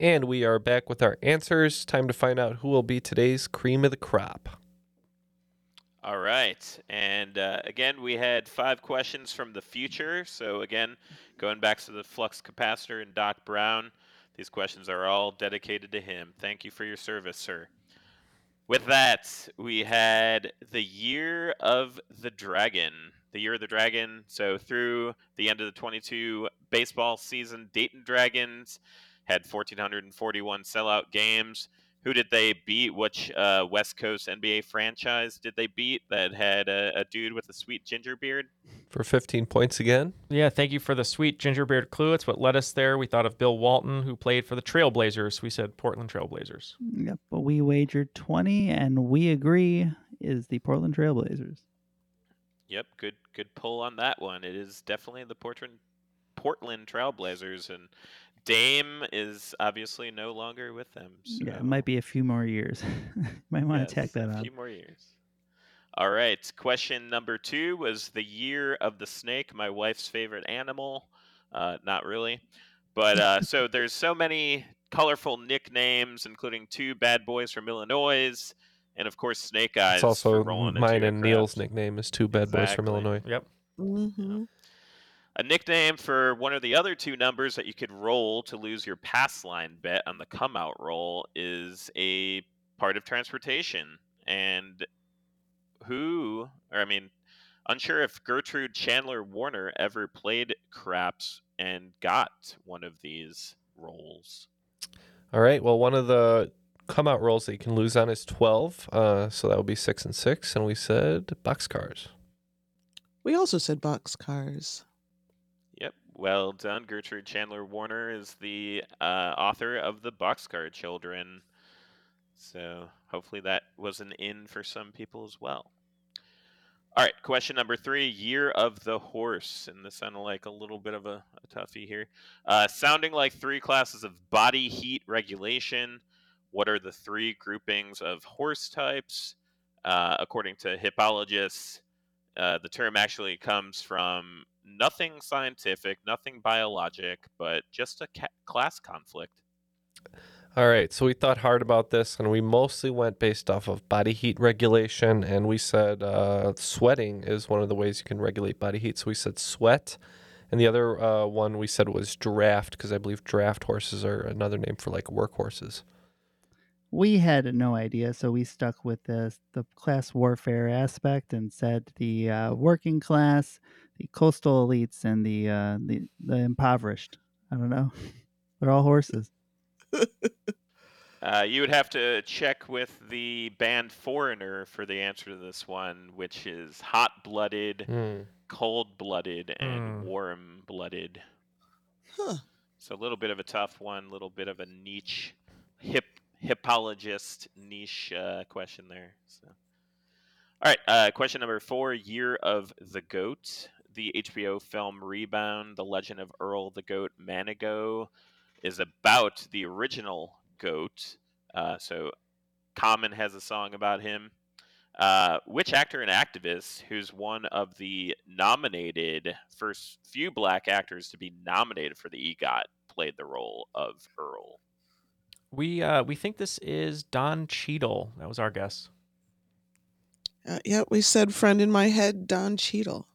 And we are back with our answers. Time to find out who will be today's cream of the crop. All right. And uh, again, we had five questions from the future. So, again, going back to the flux capacitor and Doc Brown, these questions are all dedicated to him. Thank you for your service, sir. With that, we had the year of the dragon. The year of the dragon. So, through the end of the 22 baseball season, Dayton Dragons had 1,441 sellout games, who did they beat? Which uh, West Coast NBA franchise did they beat that had a, a dude with a sweet ginger beard? For 15 points again. Yeah, thank you for the sweet ginger beard clue. It's what led us there. We thought of Bill Walton, who played for the Trailblazers. We said Portland Trailblazers. Yep, but we wagered 20 and we agree is the Portland Trailblazers. Yep, good good pull on that one. It is definitely the Portland Portland Trailblazers, and Dame is obviously no longer with them. So Yeah, it might be a few more years. might want to tack that a on. few more years. All right. Question number two was the year of the snake, my wife's favorite animal. Uh, not really. But uh, so there's so many colorful nicknames, including two bad boys from Illinois, and of course Snake Eyes. It's also for rolling into mine your and Neal's nickname is two bad boys from Illinois. Yep. Mm-hmm. A nickname for one of the other two numbers that you could roll to lose your pass line bet on the come out roll is a part of transportation. And who, or I mean, unsure if Gertrude Chandler Warner ever played craps and got one of these rolls. All right. Well, one of the come out rolls that you can lose on is 12. Uh, so that would be six and six. And we said boxcars. We also said boxcars. Well done. Gertrude Chandler Warner is the uh, author of the Boxcar Children. So hopefully that was an in for some people as well. All right, question number three Year of the Horse. And this sounded like a little bit of a, a toughie here. Uh, sounding like three classes of body heat regulation. What are the three groupings of horse types? Uh, according to hippologists, uh, the term actually comes from nothing scientific, nothing biologic, but just a ca- class conflict. All right. So we thought hard about this and we mostly went based off of body heat regulation. And we said uh, sweating is one of the ways you can regulate body heat. So we said sweat. And the other uh, one we said was draft because I believe draft horses are another name for like workhorses. We had no idea, so we stuck with the the class warfare aspect and said the uh, working class, the coastal elites, and the uh, the the impoverished. I don't know. They're all horses. Uh, you would have to check with the band Foreigner for the answer to this one, which is hot blooded, Hmm. cold blooded, and Hmm. warm blooded. Huh. So a little bit of a tough one, a little bit of a niche, hip hippologist niche uh, question there. So, all right, uh, question number four: Year of the Goat. The HBO film Rebound: The Legend of Earl the Goat Manigault is about the original goat. Uh, so, Common has a song about him. Uh, which actor and activist, who's one of the nominated first few black actors to be nominated for the EGOT, played the role of Earl? We uh, we think this is Don Cheadle. That was our guess. Uh, yeah, we said friend in my head, Don Cheadle.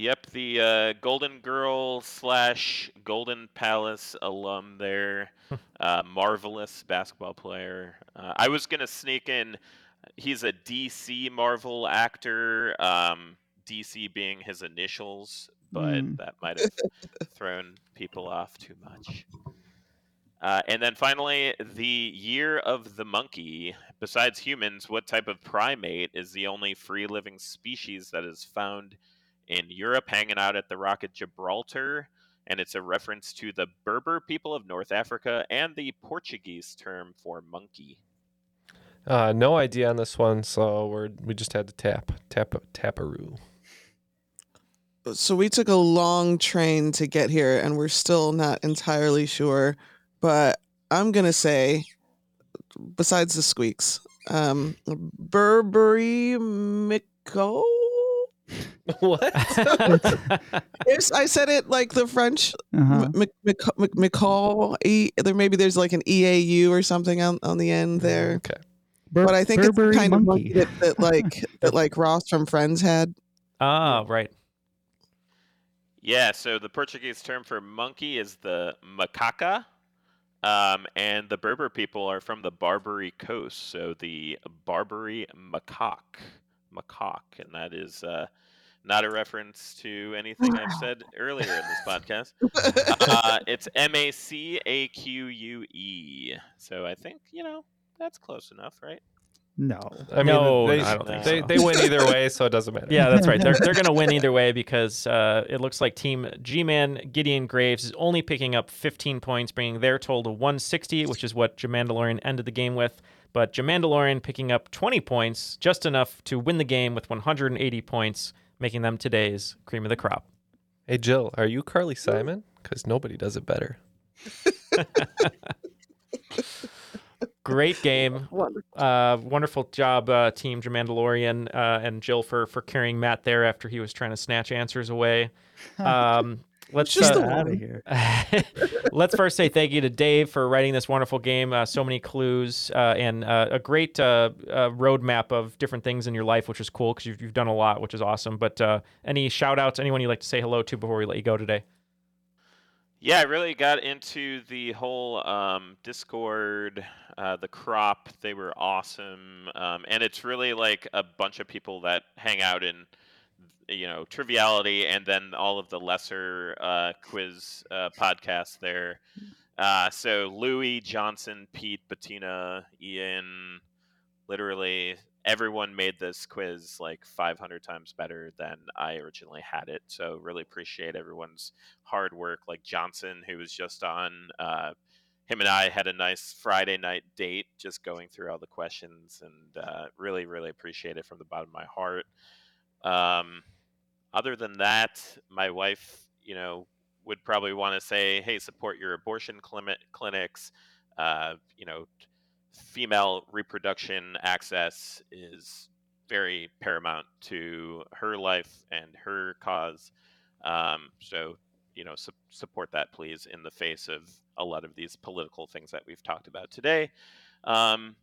Yep, the uh, Golden Girl slash Golden Palace alum there. uh, marvelous basketball player. Uh, I was going to sneak in, he's a DC Marvel actor, um, DC being his initials, but Mm. that might have thrown people off too much. Uh, and then finally, the year of the monkey. Besides humans, what type of primate is the only free living species that is found in Europe, hanging out at the rock at Gibraltar? And it's a reference to the Berber people of North Africa and the Portuguese term for monkey. Uh, no idea on this one, so we're we just had to tap tap taparoo. So we took a long train to get here, and we're still not entirely sure. But I'm gonna say, besides the squeaks, um, Burberry Miko. what? Yes, I said it like the French. Uh-huh. M- Mc- Mc- Mc- E- there maybe there's like an EAU or something on, on the end there. Okay. Bur- but I think Burberry it's kind monkey. of monkey that, that like that like Ross from Friends had. Ah, right. Yeah, so the Portuguese term for monkey is the macaca, um, and the Berber people are from the Barbary coast, so the Barbary macaque, macaque, and that is uh, not a reference to anything I've said earlier in this podcast. Uh, it's M A C A Q U E. So I think you know that's close enough, right? No. I mean, no, they, no, I don't think they, so. they win either way, so it doesn't matter. Yeah, that's right. They're, they're going to win either way because uh, it looks like Team G Man Gideon Graves is only picking up 15 points, bringing their total to 160, which is what Jamandalorian ended the game with. But Jamandalorian picking up 20 points, just enough to win the game with 180 points, making them today's cream of the crop. Hey, Jill, are you Carly Simon? Because nobody does it better. Great game. Uh, wonderful job, uh, Team Jamandalorian uh, and Jill for for carrying Matt there after he was trying to snatch answers away. Um, let's Just uh, out of here. let's first say thank you to Dave for writing this wonderful game. Uh, so many clues uh, and uh, a great uh, uh, roadmap of different things in your life, which is cool because you've, you've done a lot, which is awesome. But uh, any shout outs, anyone you'd like to say hello to before we let you go today? Yeah, I really got into the whole um, Discord, uh, the crop. They were awesome, um, and it's really like a bunch of people that hang out in, you know, triviality, and then all of the lesser uh, quiz uh, podcasts there. Uh, so Louis, Johnson, Pete, Bettina, Ian, literally everyone made this quiz like 500 times better than I originally had it. So really appreciate everyone's hard work. Like Johnson, who was just on, uh, him and I had a nice Friday night date, just going through all the questions, and uh, really, really appreciate it from the bottom of my heart. Um, other than that, my wife, you know, would probably want to say, "Hey, support your abortion clinic clinics." Uh, you know, female reproduction access is very paramount to her life and her cause. Um, so, you know, su- support that, please, in the face of a lot of these political things that we've talked about today. Um,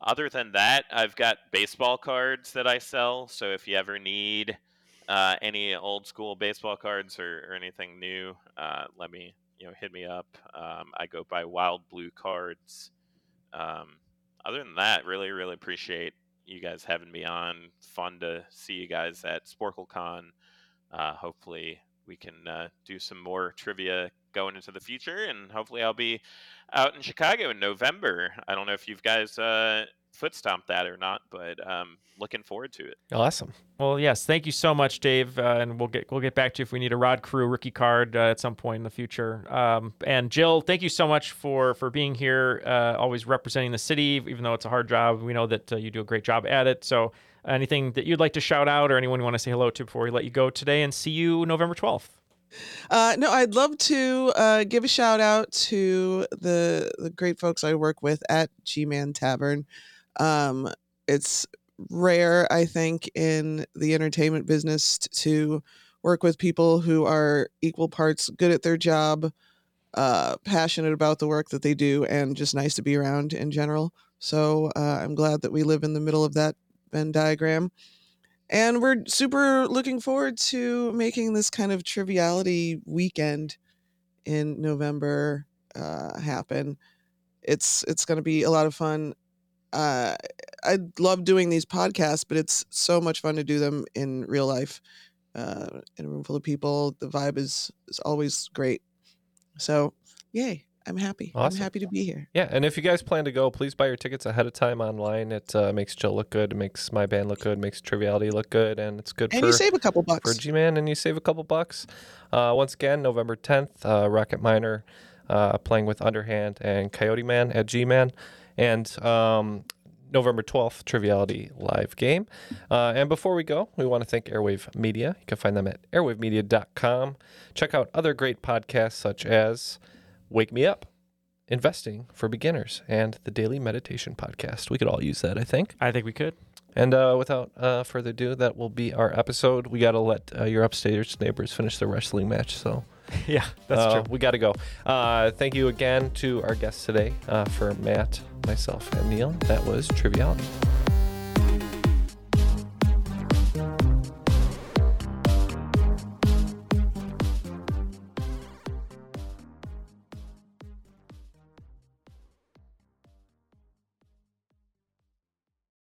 other than that, I've got baseball cards that I sell. So if you ever need uh, any old school baseball cards or, or anything new, uh, let me, you know, hit me up. Um, I go by Wild Blue Cards. Um, other than that, really, really appreciate you guys having me on. Fun to see you guys at SporcleCon. Uh, hopefully, we can uh, do some more trivia going into the future, and hopefully, I'll be out in Chicago in November. I don't know if you guys uh, foot stomped that or not, but um, looking forward to it. Awesome. Well, yes, thank you so much, Dave, uh, and we'll get we'll get back to you if we need a Rod Carew rookie card uh, at some point in the future. Um, and Jill, thank you so much for for being here, uh, always representing the city, even though it's a hard job. We know that uh, you do a great job at it. So, anything that you'd like to shout out, or anyone you want to say hello to before we let you go today, and see you November twelfth. Uh, no, I'd love to uh, give a shout out to the the great folks I work with at G Man Tavern. Um, it's rare, I think, in the entertainment business t- to work with people who are equal parts good at their job, uh, passionate about the work that they do, and just nice to be around in general. So uh, I'm glad that we live in the middle of that Venn diagram and we're super looking forward to making this kind of triviality weekend in November uh, happen. It's it's going to be a lot of fun. Uh, I love doing these podcasts, but it's so much fun to do them in real life, uh, in a room full of people. The vibe is is always great. So, yay! I'm happy. Awesome. I'm happy to be here. Yeah, and if you guys plan to go, please buy your tickets ahead of time online. It uh, makes Jill look good, it makes my band look good, makes Triviality look good, and it's good And for you save a couple bucks. for G-Man, and you save a couple bucks. Uh, once again, November 10th, uh, Rocket Miner uh, playing with Underhand and Coyote Man at G-Man, and um, November 12th, Triviality live game. Uh, and before we go, we want to thank Airwave Media. You can find them at airwavemedia.com. Check out other great podcasts such as Wake Me Up, Investing for Beginners, and the Daily Meditation Podcast. We could all use that, I think. I think we could. And uh, without uh, further ado, that will be our episode. We got to let uh, your upstairs neighbors finish their wrestling match. So, Yeah, that's uh, true. We got to go. Uh, thank you again to our guests today uh, for Matt, myself, and Neal. That was Triviality.